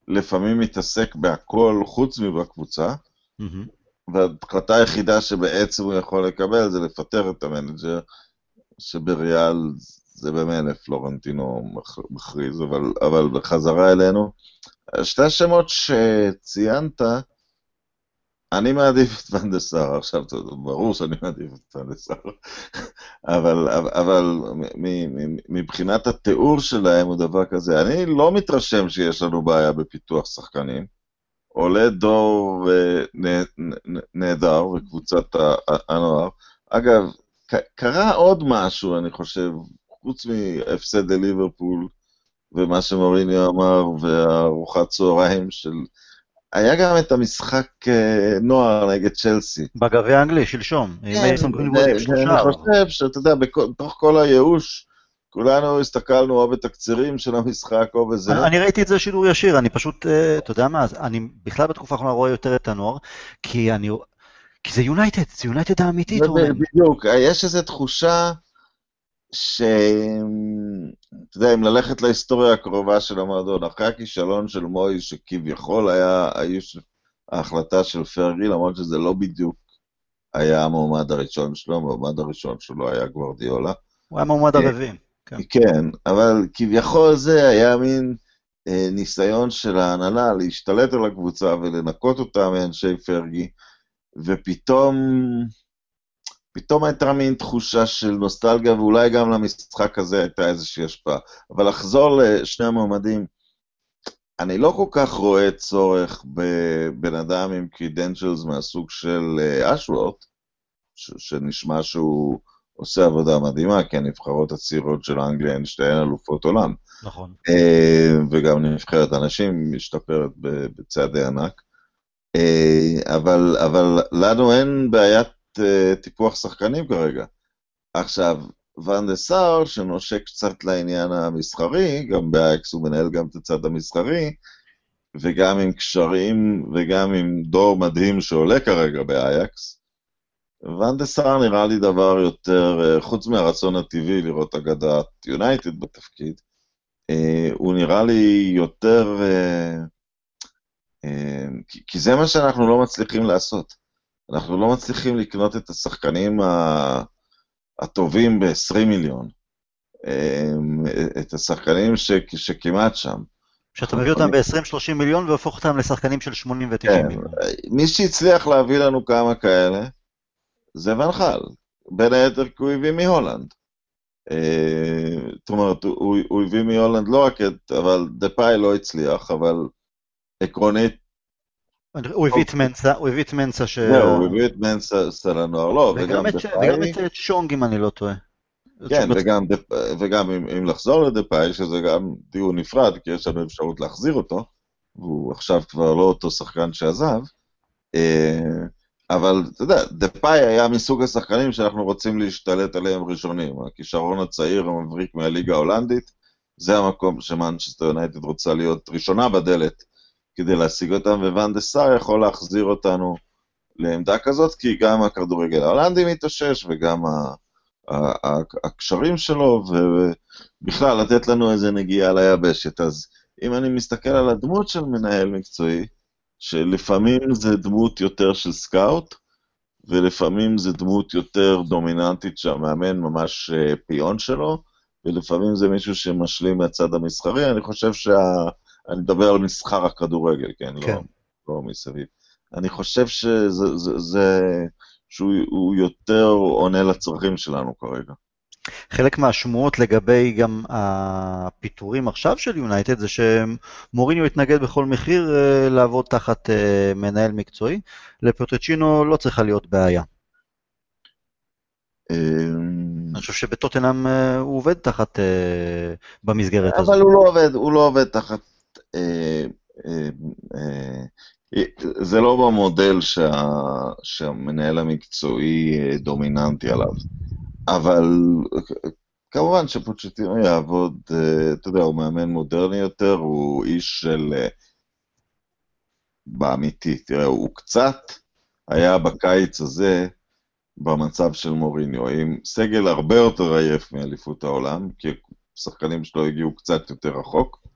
לפעמים מתעסק בהכל חוץ מבקבוצה, mm-hmm. וההחלטה היחידה שבעצם הוא יכול לקבל זה לפטר את המנג'ר, שבריאל זה במילא פלורנטינו מכריז, אבל, אבל בחזרה אלינו. שתי השמות שציינת, אני מעדיף את ונדסאר, עכשיו ברור שאני מעדיף את ונדסאר, אבל, אבל מבחינת התיאור שלהם הוא דבר כזה, אני לא מתרשם שיש לנו בעיה בפיתוח שחקנים. עולה דור נהדר בקבוצת הנוער. אגב, קרה עוד משהו, אני חושב, חוץ מהפסד לליברפול ומה שמוריניו אמר, והארוחת צהריים של... היה גם את המשחק אה, נוער נגד צ'לסי. בגביע האנגלי, שלשום. עם שלושה. אני חושב שאתה יודע, בתוך כל הייאוש, כולנו הסתכלנו או בתקצירים של המשחק או בזה. אני, ראיתי את זה שידור ישיר, אני פשוט, אה, אתה יודע מה, אני בכלל בתקופה האחרונה רואה יותר את הנוער, כי אני, כי זה יונייטד, זה יונייטד האמיתית, בדיוק, יש איזו תחושה ש... אתה יודע, אם ללכת להיסטוריה הקרובה של המועדון, אחרי הכישלון של מוי, שכביכול היה היש... ההחלטה של פרגי, למרות שזה לא בדיוק היה המועמד הראשון שלו, המועמד הראשון שלו היה גוורדיולה. הוא היה מועמד הרביעי. כן. כן, אבל כביכול זה היה מין אה, ניסיון של ההנהלה להשתלט על הקבוצה ולנקות אותה מאנשי פרגי, ופתאום... פתאום הייתה מין תחושה של נוסטלגיה, ואולי גם למשחק הזה הייתה איזושהי השפעה. אבל לחזור לשני המועמדים, אני לא כל כך רואה צורך בבן אדם עם קרידנצ'לס מהסוג של אשוורט, אה, שנשמע שהוא עושה עבודה מדהימה, כי הנבחרות הצעירות של אנגליה הן שתיהן אלופות עולם. נכון. אה, וגם נבחרת הנשים משתפרת בצעדי ענק. אה, אבל, אבל לנו אין בעיית uh, טיפוח שחקנים כרגע. עכשיו, ואן דה סאר, שנושק קצת לעניין המסחרי, גם באייקס הוא מנהל גם את הצד המסחרי, וגם עם קשרים וגם עם דור מדהים שעולה כרגע באייקס. ואן דה סאר נראה לי דבר יותר, uh, חוץ מהרצון הטבעי לראות אגדת יונייטד בתפקיד, uh, הוא נראה לי יותר... Uh, כי, זה מה שאנחנו לא מצליחים לעשות. אנחנו לא מצליחים לקנות את השחקנים הטובים ב-20 מיליון. את השחקנים ש, שכמעט שם. שאתה מביא אותם ב-20-30 מיליון והופך אותם לשחקנים של 80 ו-90 כן. מיליון. מי שהצליח להביא לנו כמה כאלה, זה ונחל. בין היתר כי הוא הביא מהולנד. אה, זאת אומרת, הוא, הוא הביא מהולנד לא רק את, אבל דה פאי לא הצליח, אבל עקרונית הוא הביא את מנסה, הוא הביא את מנסה ש... זהו, הוא הביא את מנסה לנוער, לא, וגם דפאי. וגם את צ'ונג, אם אני לא טועה. כן, וגם אם לחזור לדפאי, שזה גם דיון נפרד, כי יש לנו אפשרות להחזיר אותו, והוא עכשיו כבר לא אותו שחקן שעזב, אה, אבל אתה יודע, דפאי היה מסוג השחקנים שאנחנו רוצים להשתלט עליהם ראשונים. הכישרון הצעיר המבריק מהליגה ההולנדית, זה המקום שמנצ'סטר יונייטד רוצה להיות ראשונה בדלת. כדי להשיג אותם, ואן דר סאר יכול להחזיר אותנו לעמדה כזאת, כי גם הכדורגל ההולנדי מתאושש, וגם הקשרים שלו, ובכלל לתת לנו איזה נגיעה ליבשת. אז אם אני מסתכל על הדמות של מנהל מקצועי, שלפעמים זה דמות יותר של סקאוט, ולפעמים זה דמות יותר דומיננטית שהמאמן ממש אה, פיון שלו, ולפעמים זה מישהו שמשלים מהצד המסחרי. אני חושב שה... אני מדבר על מסחר הכדורגל, כן? לא- כן. לא, לא מסביב. אני חושב שזה, זה, זה, שהוא יותר עונה לצרכים שלנו כרגע. חלק מהשמועות לגבי גם הפיטורים עכשיו של יונייטד זה שמוריניו התנגד בכל מחיר אה, לעבוד תחת אה, מנהל מקצועי, לפוטצ'ינו לא צריכה להיות בעיה. אמ, אני חושב שבטוטנאם אה, הוא עובד תחת, במסגרת הזאת. אבל הוא לא עובד, הוא לא עובד תחת אה, אה, אה, זה לא במודל שה, שהמנהל המקצועי דומיננטי עליו, אבל כמובן שפוצ'טינו יעבוד, אתה יודע, הוא מאמן מודרני יותר, הוא איש של... באמיתי, תראה, הוא קצת היה בקיץ הזה במצב של מוריניו, עם סגל הרבה יותר עייף מאליפות העולם, כי השחקנים שלו הגיעו קצת יותר רחוק,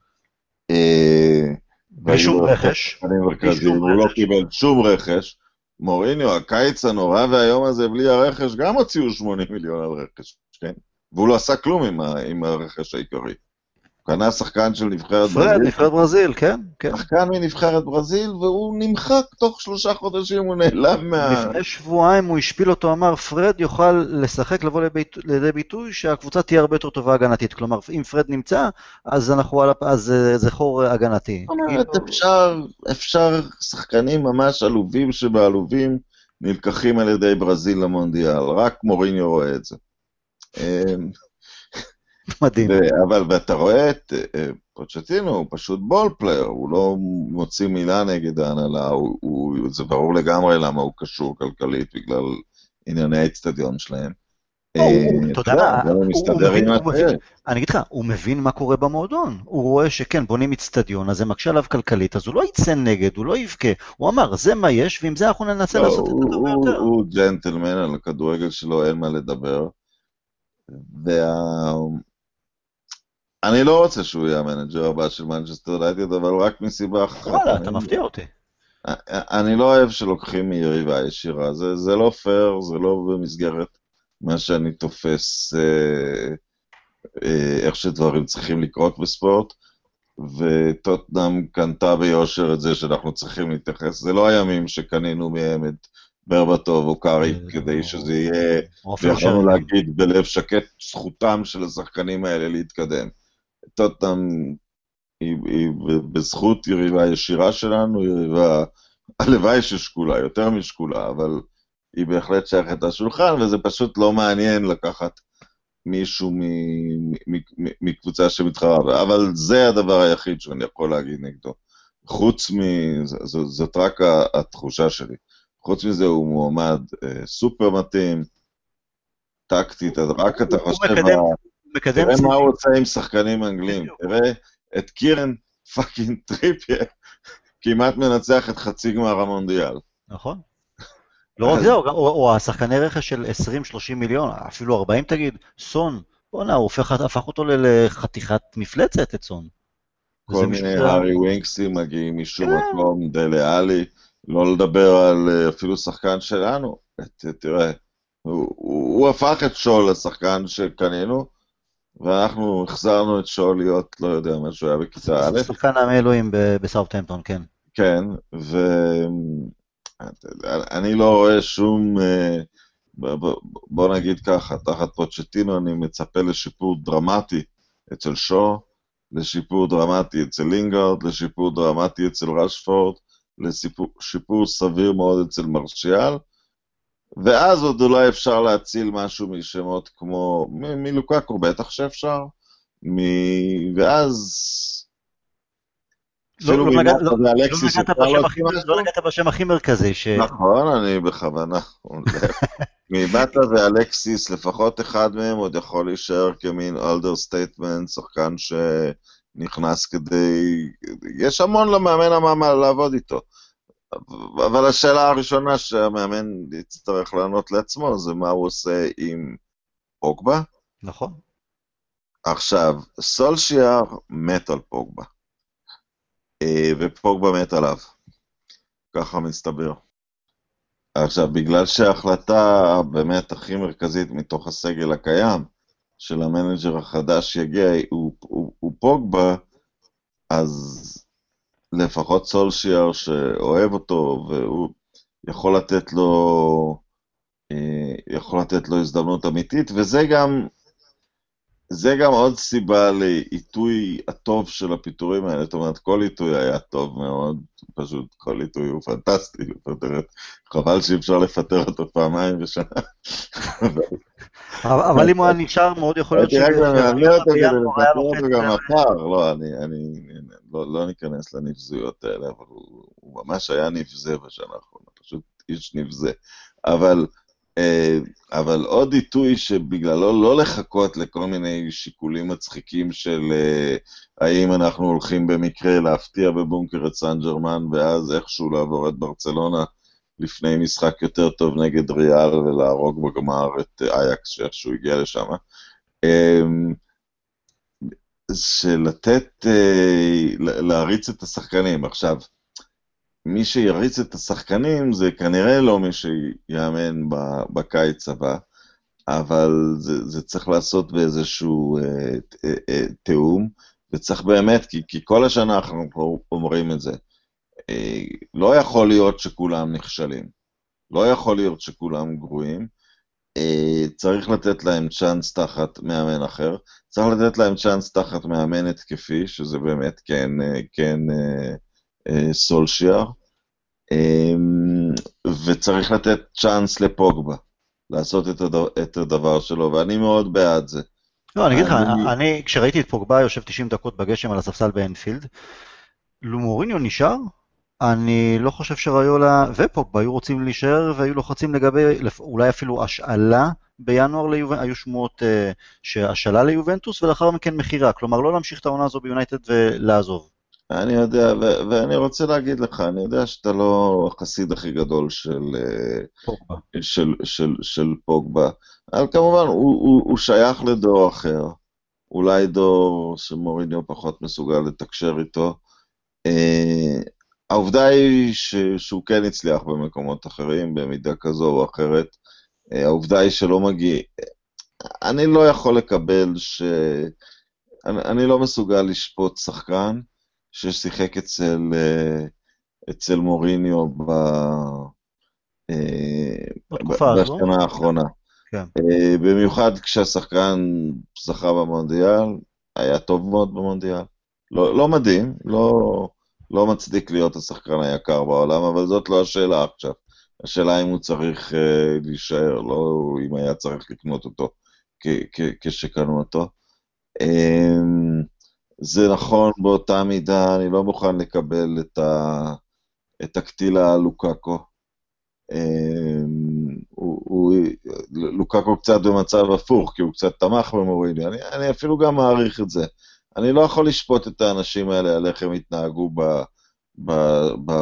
בלי שום רכש. הוא לא קיבל שום רכש. מוריניו, הקיץ הנורא והיום הזה בלי הרכש, גם הוציאו 80 מיליון על רכש, כן? והוא לא עשה כלום עם, עם הרכש העיקרי. קנה שחקן של נבחרת ברזיל. פרד, נבחרת ברזיל, כן, כן. שחקן מנבחרת ברזיל, והוא נמחק תוך שלושה חודשים, הוא נעלם מה... לפני שבועיים הוא השפיל אותו, אמר, פרד יוכל לשחק, לבוא לידי ביטוי שהקבוצה תהיה הרבה יותר טובה הגנתית. כלומר, אם פרד נמצא, אז אנחנו על... אז זה חור הגנתי. זאת אומרת, כאילו- אפשר, אפשר שחקנים ממש עלובים שבעלובים נלקחים על ידי ברזיל למונדיאל, רק מוריניו רואה את זה. מדהים. ו- אבל, ואתה רואה את, אה, פוצ'טינו הוא פשוט ball player, הוא לא מוציא מילה נגד ההנהלה, הוא, הוא, זה ברור לגמרי למה הוא קשור כלכלית בגלל ענייני האצטדיון שלהם. לא, אתה יודע מה, הוא מסתדר עם הטייל. אני אגיד לך, הוא מבין מה קורה במועדון. הוא רואה שכן, בונים אצטדיון, אז זה מקשה עליו כלכלית, אז הוא לא יצא נגד, הוא לא יבכה. הוא אמר, זה מה יש, ועם זה אנחנו ננסה לא, לעשות את הוא- יותר. הוא ג'נטלמן, על הכדורגל שלו אין מה לדבר. אני לא רוצה שהוא יהיה המנג'ר הבא של מנצ'סטר יונייטד, אבל רק מסיבה אחת. וואלה, אתה מפתיע אותי. אני לא אוהב שלוקחים מיריבה ישירה, זה, זה לא פייר, זה לא במסגרת מה שאני תופס אה, אה, איך שדברים צריכים לקרות בספורט, וטוטנאם קנתה ביושר את זה שאנחנו צריכים להתייחס, זה לא הימים שקנינו מהם את ברבטוב או קארי אה, כדי שזה יהיה, ויכולנו. להגיד בלב שקט, זכותם של השחקנים האלה להתקדם. טוטנאם היא, היא בזכות יריבה ישירה שלנו, יריבה, הלוואי ששקולה, יותר משקולה, אבל היא בהחלט שייכת לשולחן, וזה פשוט לא מעניין לקחת מישהו מ- מ- מ- מקבוצה שמתחרה, אבל זה הדבר היחיד שאני יכול להגיד נגדו. חוץ מ... ז- זאת רק התחושה שלי. חוץ מזה הוא מועמד אה, סופר מתאים, טקטית, אז רק אתה חושב... הוא מקדם תראה ציפי. מה הוא עושה עם שחקנים אנגלים. תראה את קירן fucking טריפייר, כמעט מנצח את חצי גמר המונדיאל. נכון. לא רק זה, או, או, או השחקני רכש של 20-30 מיליון, אפילו 40 תגיד, סון, בואנה, הוא הפך אותו לחתיכת מפלצת, את סון. כל מיני. הארי ווינקסים מגיעים משום כן. מקום, דלה אלי, לא לדבר על אה, אפילו שחקן שלנו. תראה, הוא, הוא, הוא הפך את שול לשחקן שקנינו, ואנחנו החזרנו את שול להיות, לא יודע מה שהוא היה בכיתה א', שחקן ב- בסאוטהמפטון, כן. כן, ואני לא רואה שום, אה, בוא נגיד ככה, תחת פוצ'טינו אני מצפה לשיפור דרמטי אצל שו, לשיפור דרמטי אצל לינגארד, לשיפור דרמטי אצל רשפורד, לשיפור סביר מאוד אצל מרשיאל, ואז עוד אולי אפשר להציל משהו משמות כמו, מ- מלוקאקו בטח שאפשר, מ- ואז... לא- לא נגע- לא- לא נגעת בשם הכי- להוציא משהו? לא נגעת בשם הכי מרכזי, ש... נכון, אני בכוונה. *laughs* מאטה ואלקסיס, לפחות אחד מהם עוד יכול להישאר כמין elder statesman, שחקן שנכנס כדי... יש המון למאמן מה לעבוד איתו. אבל השאלה הראשונה שהמאמן יצטרך לענות לעצמו זה מה הוא עושה עם פוגבה. נכון. עכשיו, סולשיאר מת על פוגבה, אה, ופוגבה מת עליו. ככה מסתבר. עכשיו, בגלל שההחלטה באמת הכי מרכזית מתוך הסגל הקיים של המנג'ר החדש שיגיע הוא, הוא, הוא פוגבה, אז לפחות סולשיאר שאוהב אותו והוא יכול לתת לו אה, יכול לתת לו הזדמנות אמיתית, וזה גם זה גם עוד סיבה לעיתוי הטוב של הפיטורים האלה, זאת אומרת, כל עיתוי היה טוב מאוד, פשוט כל עיתוי הוא פנטסטי לפטר את... חבל שאי אפשר לפטר אותו פעמיים בשנה. אבל אם הוא היה נשאר, מאוד יכול להיות הייתי רק ממהר אותו כדי לפטר אותו גם מחר, לא, אני, אני, לא, לא ניכנס לנבזויות האלה, אבל הוא, הוא ממש היה נבזה בשנה האחרונה, פשוט איש נבזה. אבל, אה, אבל עוד עיתוי שבגללו לא לחכות לכל מיני שיקולים מצחיקים של אה, האם אנחנו הולכים במקרה להפתיע בבונקר את סן ג'רמן ואז איכשהו לעבור את ברצלונה לפני משחק יותר טוב נגד ריאל ולהרוג בגמר את אייקס שאיכשהו הגיע לשם. אמ, של לתת, אה, להריץ את השחקנים. עכשיו, מי שיריץ את השחקנים זה כנראה לא מי שיאמן בקיץ הבא, אבל זה, זה צריך לעשות באיזשהו אה, אה, תיאום, וצריך באמת, כי, כי כל השנה אנחנו אומרים את זה. לא יכול להיות שכולם נכשלים, לא יכול להיות שכולם גרועים, צריך לתת להם צ'אנס תחת מאמן אחר, צריך לתת להם צ'אנס תחת מאמן התקפי, שזה באמת כן, אה, כן אה, אה, סולשיאר, אה, וצריך לתת צ'אנס לפוגבה, לעשות את הדבר, את הדבר שלו, ואני מאוד בעד זה. לא, אני אגיד לך, אני, כשראיתי את פוגבה יושב 90 דקות בגשם על הספסל באנפילד, לו מוריניו נשאר, אני לא חושב שריולה ופוגבה היו רוצים להישאר והיו לוחצים לגבי אולי אפילו השאלה בינואר ליובנטוס, היו שמועות uh, שהשאלה ליובנטוס ולאחר מכן מכירה, כלומר לא להמשיך את העונה הזו ביונייטד ולעזוב. אני יודע, ו- ואני רוצה להגיד לך, אני יודע שאתה לא החסיד הכי גדול של אה, פוגבה, של, של, של פוגבה. אבל כמובן, הוא, הוא, הוא שייך לדור אחר. אולי דור שמוריניו פחות מסוגל לתקשר איתו. העובדה היא ש, שהוא כן הצליח במקומות אחרים, במידה כזו או אחרת. Uh, העובדה היא שלא מגיע... אני לא יכול לקבל ש... אני, אני לא מסוגל לשפוט שחקן ששיחק אצל, אה, אצל מוריניו ב, אה, בתקופה הזו? בשנה האחרונה. כן. אה, במיוחד כשהשחקן זכה במונדיאל, היה טוב מאוד במונדיאל. לא, לא מדהים, לא, לא מצדיק להיות השחקן היקר בעולם, אבל זאת לא השאלה עכשיו. השאלה אם הוא צריך uh, להישאר, לא אם היה צריך לקנות אותו כשקנו אותו. Um, זה נכון באותה מידה, אני לא מוכן לקבל את, ה, את הקטילה על לוקאקו. אמ, הוא, הוא, לוקאקו קצת במצב הפוך, כי הוא קצת תמך במוריניו, אני, אני אפילו גם מעריך את זה. אני לא יכול לשפוט את האנשים האלה על איך הם התנהגו ב... ב... ב...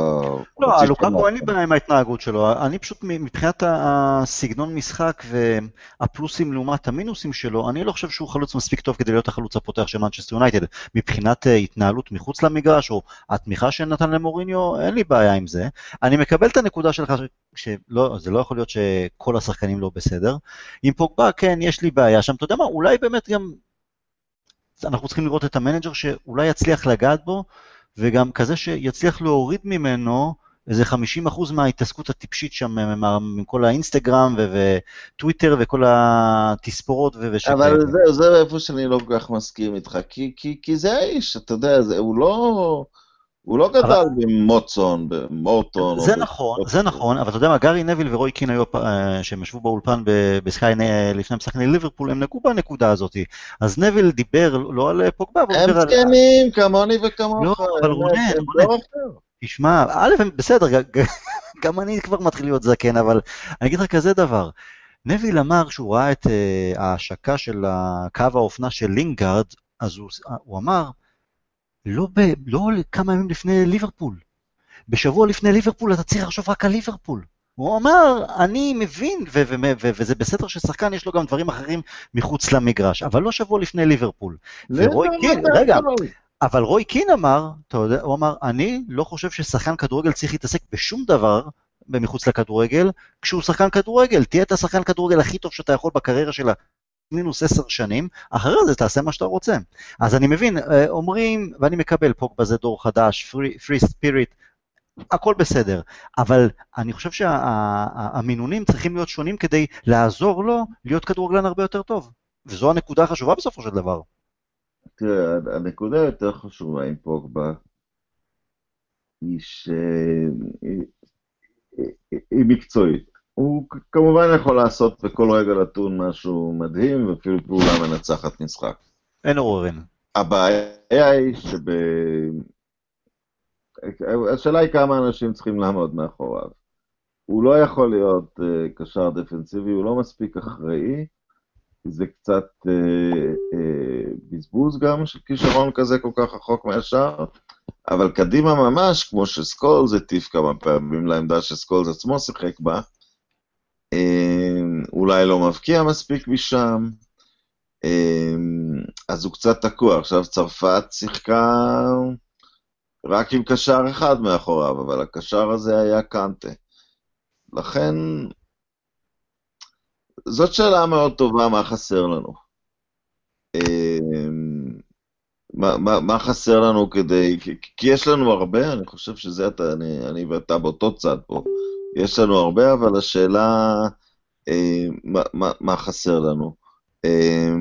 לא, לוקאקו אין לי בעיה עם ההתנהגות שלו, אני פשוט מבחינת הסגנון משחק והפלוסים לעומת המינוסים שלו, אני לא חושב שהוא חלוץ מספיק טוב כדי להיות החלוץ הפותח של מנצ'סטר יונייטד. מבחינת אה, התנהלות מחוץ למגרש, או התמיכה שנתן למוריניו, אין לי בעיה עם זה. אני מקבל את הנקודה שלך, שלא, זה לא יכול להיות שכל השחקנים לא בסדר. עם פוגבה, כן, יש לי בעיה שם, אתה יודע מה, אולי באמת גם, אנחנו צריכים לראות את המנג'ר שאולי יצליח לגעת בו. וגם כזה שיצליח להוריד ממנו איזה 50% מההתעסקות הטיפשית שם, מכל האינסטגרם וטוויטר וכל התספורות ושקר. אבל זהו, זה איפה שאני לא כל כך מסכים איתך, כי, כי, כי זה האיש, אתה יודע, זה, הוא לא... הוא לא גדל במוטסון, במורטון. זה נכון, זה נכון, אבל אתה יודע מה, גארי נוויל ורוי קין היו, אה, שהם ישבו באולפן בסקיי לפני משחק נגד ליברפול, הם נגעו בנקודה הזאת. אז נוויל דיבר לא על פוגבה, אבל הוא דיבר על... הם זקנים, כמוני וכמוך. לא, אבל רונן, רונן, תשמע, א', בסדר, גם אני כבר מתחיל להיות זקן, אבל אני אגיד לך כזה דבר. נוויל אמר שהוא ראה את אה, ההשקה של קו האופנה של לינגארד, אז הוא אמר, לא, ב, לא כמה ימים לפני ליברפול. בשבוע לפני ליברפול אתה צריך לחשוב רק על ליברפול. הוא אמר, אני מבין, ו- ו- ו- וזה בסדר ששחקן יש לו גם דברים אחרים מחוץ למגרש, אבל לא שבוע לפני ליברפול. ורוי קין, רגע, אבל רוי קין אמר, אתה יודע, הוא אמר, אני לא חושב ששחקן כדורגל צריך להתעסק בשום דבר מחוץ לכדורגל, כשהוא שחקן כדורגל. תהיה את השחקן כדורגל הכי טוב שאתה יכול בקריירה של מינוס עשר שנים, אחרי זה תעשה מה שאתה רוצה. אז אני מבין, אה, אומרים, ואני מקבל, פוגבה זה דור חדש, free, free spirit, הכל בסדר, אבל אני חושב שהמינונים שה, צריכים להיות שונים כדי לעזור לו להיות כדורגלן הרבה יותר טוב, וזו הנקודה החשובה בסופו של דבר. תראה, הנקודה היותר חשובה עם פוגבה היא שהיא מקצועית. הוא כמובן יכול לעשות בכל רגע נתון משהו מדהים, ואפילו פעולה מנצחת משחק. אין עוררין. הבעיה היא שב... השאלה היא כמה אנשים צריכים לעמוד מאחוריו. הוא לא יכול להיות uh, קשר דפנסיבי, הוא לא מספיק אחראי, זה קצת uh, uh, בזבוז גם של כישרון כזה כל כך רחוק מהשאר, אבל קדימה ממש, כמו שסקולס הטיף כמה פעמים לעמדה שסקולס עצמו שיחק בה, אולי לא מבקיע מספיק משם, אמ, אז הוא קצת תקוע. עכשיו צרפת שיחקה רק עם קשר אחד מאחוריו, אבל הקשר הזה היה קנטה. לכן, זאת שאלה מאוד טובה, מה חסר לנו. אמ, מה, מה, מה חסר לנו כדי... כי, כי יש לנו הרבה, אני חושב שזה אתה, אני, אני ואתה באותו צד פה. יש לנו הרבה, אבל השאלה, אה, מה, מה, מה חסר לנו? אה,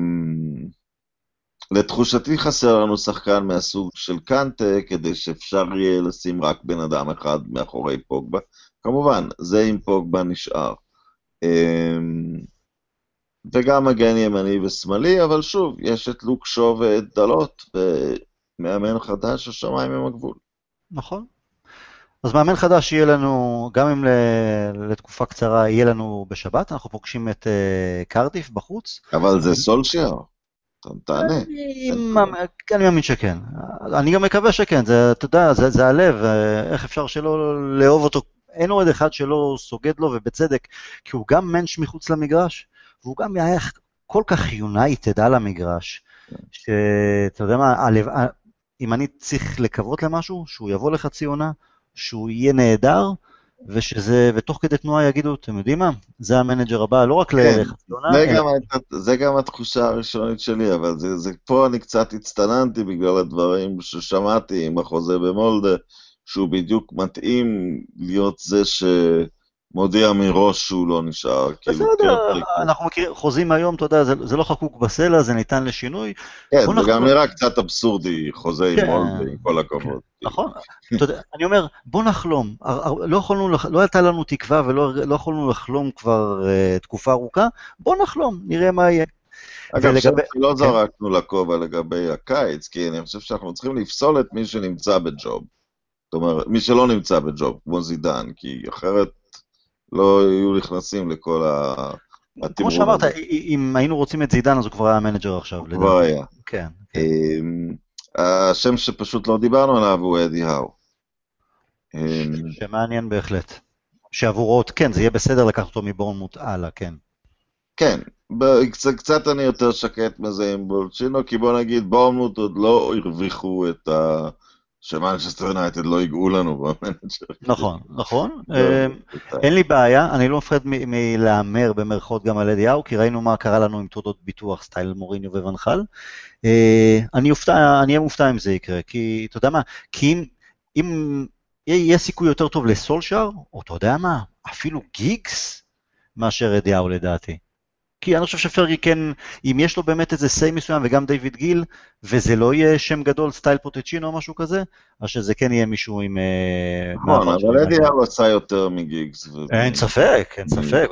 לתחושתי חסר לנו שחקן מהסוג של קנטה, כדי שאפשר יהיה לשים רק בן אדם אחד מאחורי פוגבה. כמובן, זה אם פוגבה נשאר. אה, וגם מגן ימני ושמאלי, אבל שוב, יש את לוק שו ואת דלות, ומאמן חדש, השמיים הם הגבול. נכון. אז מאמן חדש יהיה לנו, גם אם לתקופה קצרה יהיה לנו בשבת, אנחנו פוגשים את uh, קרדיף בחוץ. אבל זה סולשייר, תענה. אני מאמין שכן. אני גם מקווה שכן, זה, אתה יודע, זה, זה הלב, אה, איך אפשר שלא לאהוב אותו. אין אוהד אחד שלא סוגד לו, ובצדק, כי הוא גם מענטש מחוץ למגרש, והוא גם היה כל כך יונייטד על המגרש, שאתה יודע מה, הלב, אם אני צריך לקוות למשהו, שהוא יבוא לחצי עונה, שהוא יהיה נהדר, ושזה, ותוך כדי תנועה יגידו, אתם יודעים מה, זה המנג'ר הבא, לא רק כן. גם, זה גם התחושה הראשונית שלי, אבל זה, זה, פה אני קצת הצטננתי בגלל הדברים ששמעתי עם החוזה במולדה, שהוא בדיוק מתאים להיות זה ש... מודיע מראש שהוא לא נשאר. כאילו, בסדר, אנחנו מכירים, חוזים היום, אתה יודע, זה, זה לא חקוק בסלע, זה ניתן לשינוי. כן, זה גם נראה קצת אבסורדי, חוזה כן, עם אולד, עם כל הכבוד. כן, נכון, אתה יודע, אני אומר, בוא נחלום. לא לא הייתה לנו תקווה ולא לא יכולנו לחלום כבר uh, תקופה ארוכה, בוא נחלום, נראה מה יהיה. אגב, ולגבי... לא כן. זרקנו לכובע לגבי הקיץ, כי אני חושב שאנחנו צריכים לפסול את מי שנמצא בג'וב. זאת אומרת, מי שלא נמצא בג'וב, כמו זידן, כי אחרת לא היו נכנסים לכל התמרון. כמו שאמרת, אם היינו רוצים את זידן, אז הוא כבר היה מנג'ר עכשיו. הוא כבר היה. כן. כן. אמ, השם שפשוט לא דיברנו עליו הוא אדי האו. אמ, שמעניין בהחלט. שעבורו, כן, זה יהיה בסדר לקחת אותו מבורנמוט הלאה, כן. כן, קצת אני יותר שקט מזה עם פוצ'טינו, כי בוא נגיד, בורנמוט עוד לא הרוויחו את ה... שמנצ'סטר יונייטד לא ייגעו לנו במנג'ר. נכון, נכון. אה, אין לי בעיה, אני לא מפחד מלהמר במרכאות גם על אדי האו, כי ראינו מה קרה לנו עם תעודות ביטוח סטייל מוריניו וואן חאל. אה, אני אהיה מופתע אם זה יקרה, כי אתה יודע מה, כי אם יהיה סיכוי יותר טוב לסולשאר, או אתה יודע מה, אפילו גיגס, מאשר אדי האו לדעתי. כי אני חושב שפרגי כן, אם יש לו באמת איזה say מסוים, וגם דיוויד גיל, וזה לא יהיה שם גדול, סטייל פוטצ'ינו או משהו כזה, אז שזה כן יהיה מישהו עם... אה, נכון, אבל אדי היה עשה יותר מגיגס. אין ספק, אין ספק,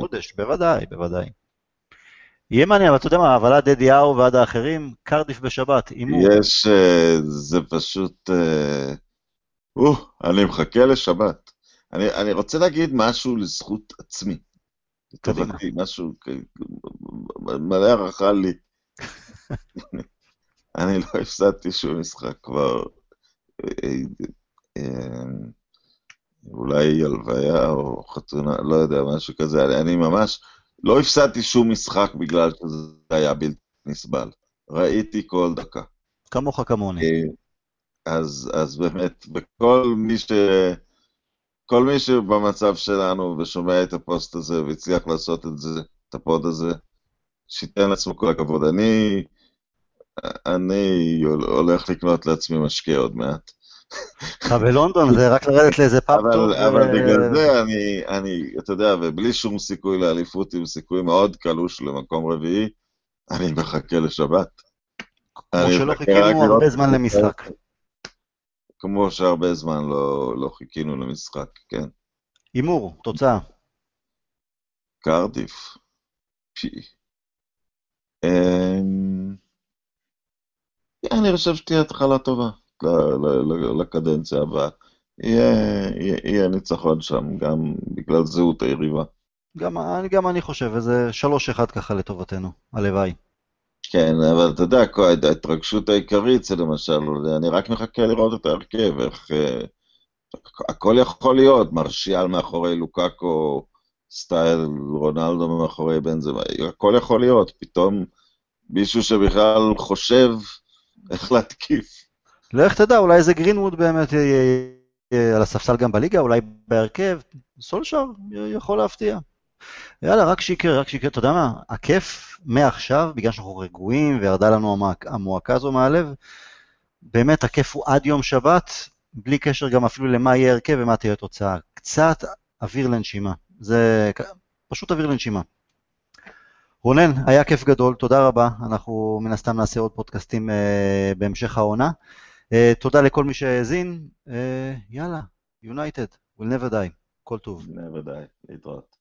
קודש, בוודאי, בוודאי. יהיה מעניין, אבל אתה יודע מה, אבל עד אדי האו ועד האחרים, קרדיף בשבת, הימור. יש, אה, זה פשוט... אה, אני מחכה לשבת. אני רוצה להגיד משהו לזכות עצמי. לטובתי, משהו מלא הערכה לי. אני לא הפסדתי שום משחק כבר, אה, אולי הלוויה או חתונה, לא יודע, משהו כזה. אני ממש לא הפסדתי שום משחק בגלל שזה היה בלתי נסבל. ראיתי כל דקה. כמוך כמוני. אה, אז, אז באמת, וכל מי ש... כל מי שבמצב שלנו ושומע את הפוסט הזה והצליח לעשות את זה, את ה pod הזה, שייתן לעצמו כל הכבוד. אני, אני הולך לקנות לעצמי משקה עוד מעט. לך בלונדון זה רק לרדת לאיזה פאב טוב. אבל בגלל זה אני, אני, אתה יודע, ובלי שום סיכוי לאליפות, עם סיכוי מאוד קלוש למקום רביעי, אני מחכה לשבת. כמו שלא חיכינו הרבה זמן למשחק. כמו שהרבה זמן לא, לא חיכינו למשחק, כן. הימור, תוצאה. קרדיף. פי. אמ... אני חושב שתהיה התחלה טובה לקדנציה הבאה. יהיה, יהיה, יהיה ניצחון שם, גם בגלל זהות היריבה. גם, גם אני חושב, איזה 3-1 ככה לטובתנו, הלוואי. כן, אבל אתה יודע, ההתרגשות העיקרית זה למשל, אני רק מחכה לראות את ההרכב, איך... אה, הכל יכול להיות, מרשיאל מאחורי לוקאקו, סטייל רונלדו מאחורי בן זמה, הכל יכול להיות, פתאום מישהו שבכלל חושב איך להתקיף. לך תדע, אולי איזה גרינווד באמת יהיה על הספסל גם בליגה, אולי בהרכב, סולשר יכול להפתיע. יאללה, רק שיקרה, רק שיקרה. אתה יודע מה? הכיף מעכשיו, בגלל שאנחנו רגועים וירדה לנו המועקה הזו מהלב, באמת הכיף הוא עד יום שבת, בלי קשר גם אפילו למה יהיה הרכב ומה תהיה התוצאה. קצת אוויר לנשימה. זה פשוט אוויר לנשימה. רונן, היה כיף גדול, תודה רבה. אנחנו מן הסתם נעשה עוד פודקאסטים uh, בהמשך העונה. Uh, תודה לכל מי שהאזין. Uh, יאללה, United, will never die. כל טוב. never die, להתראות.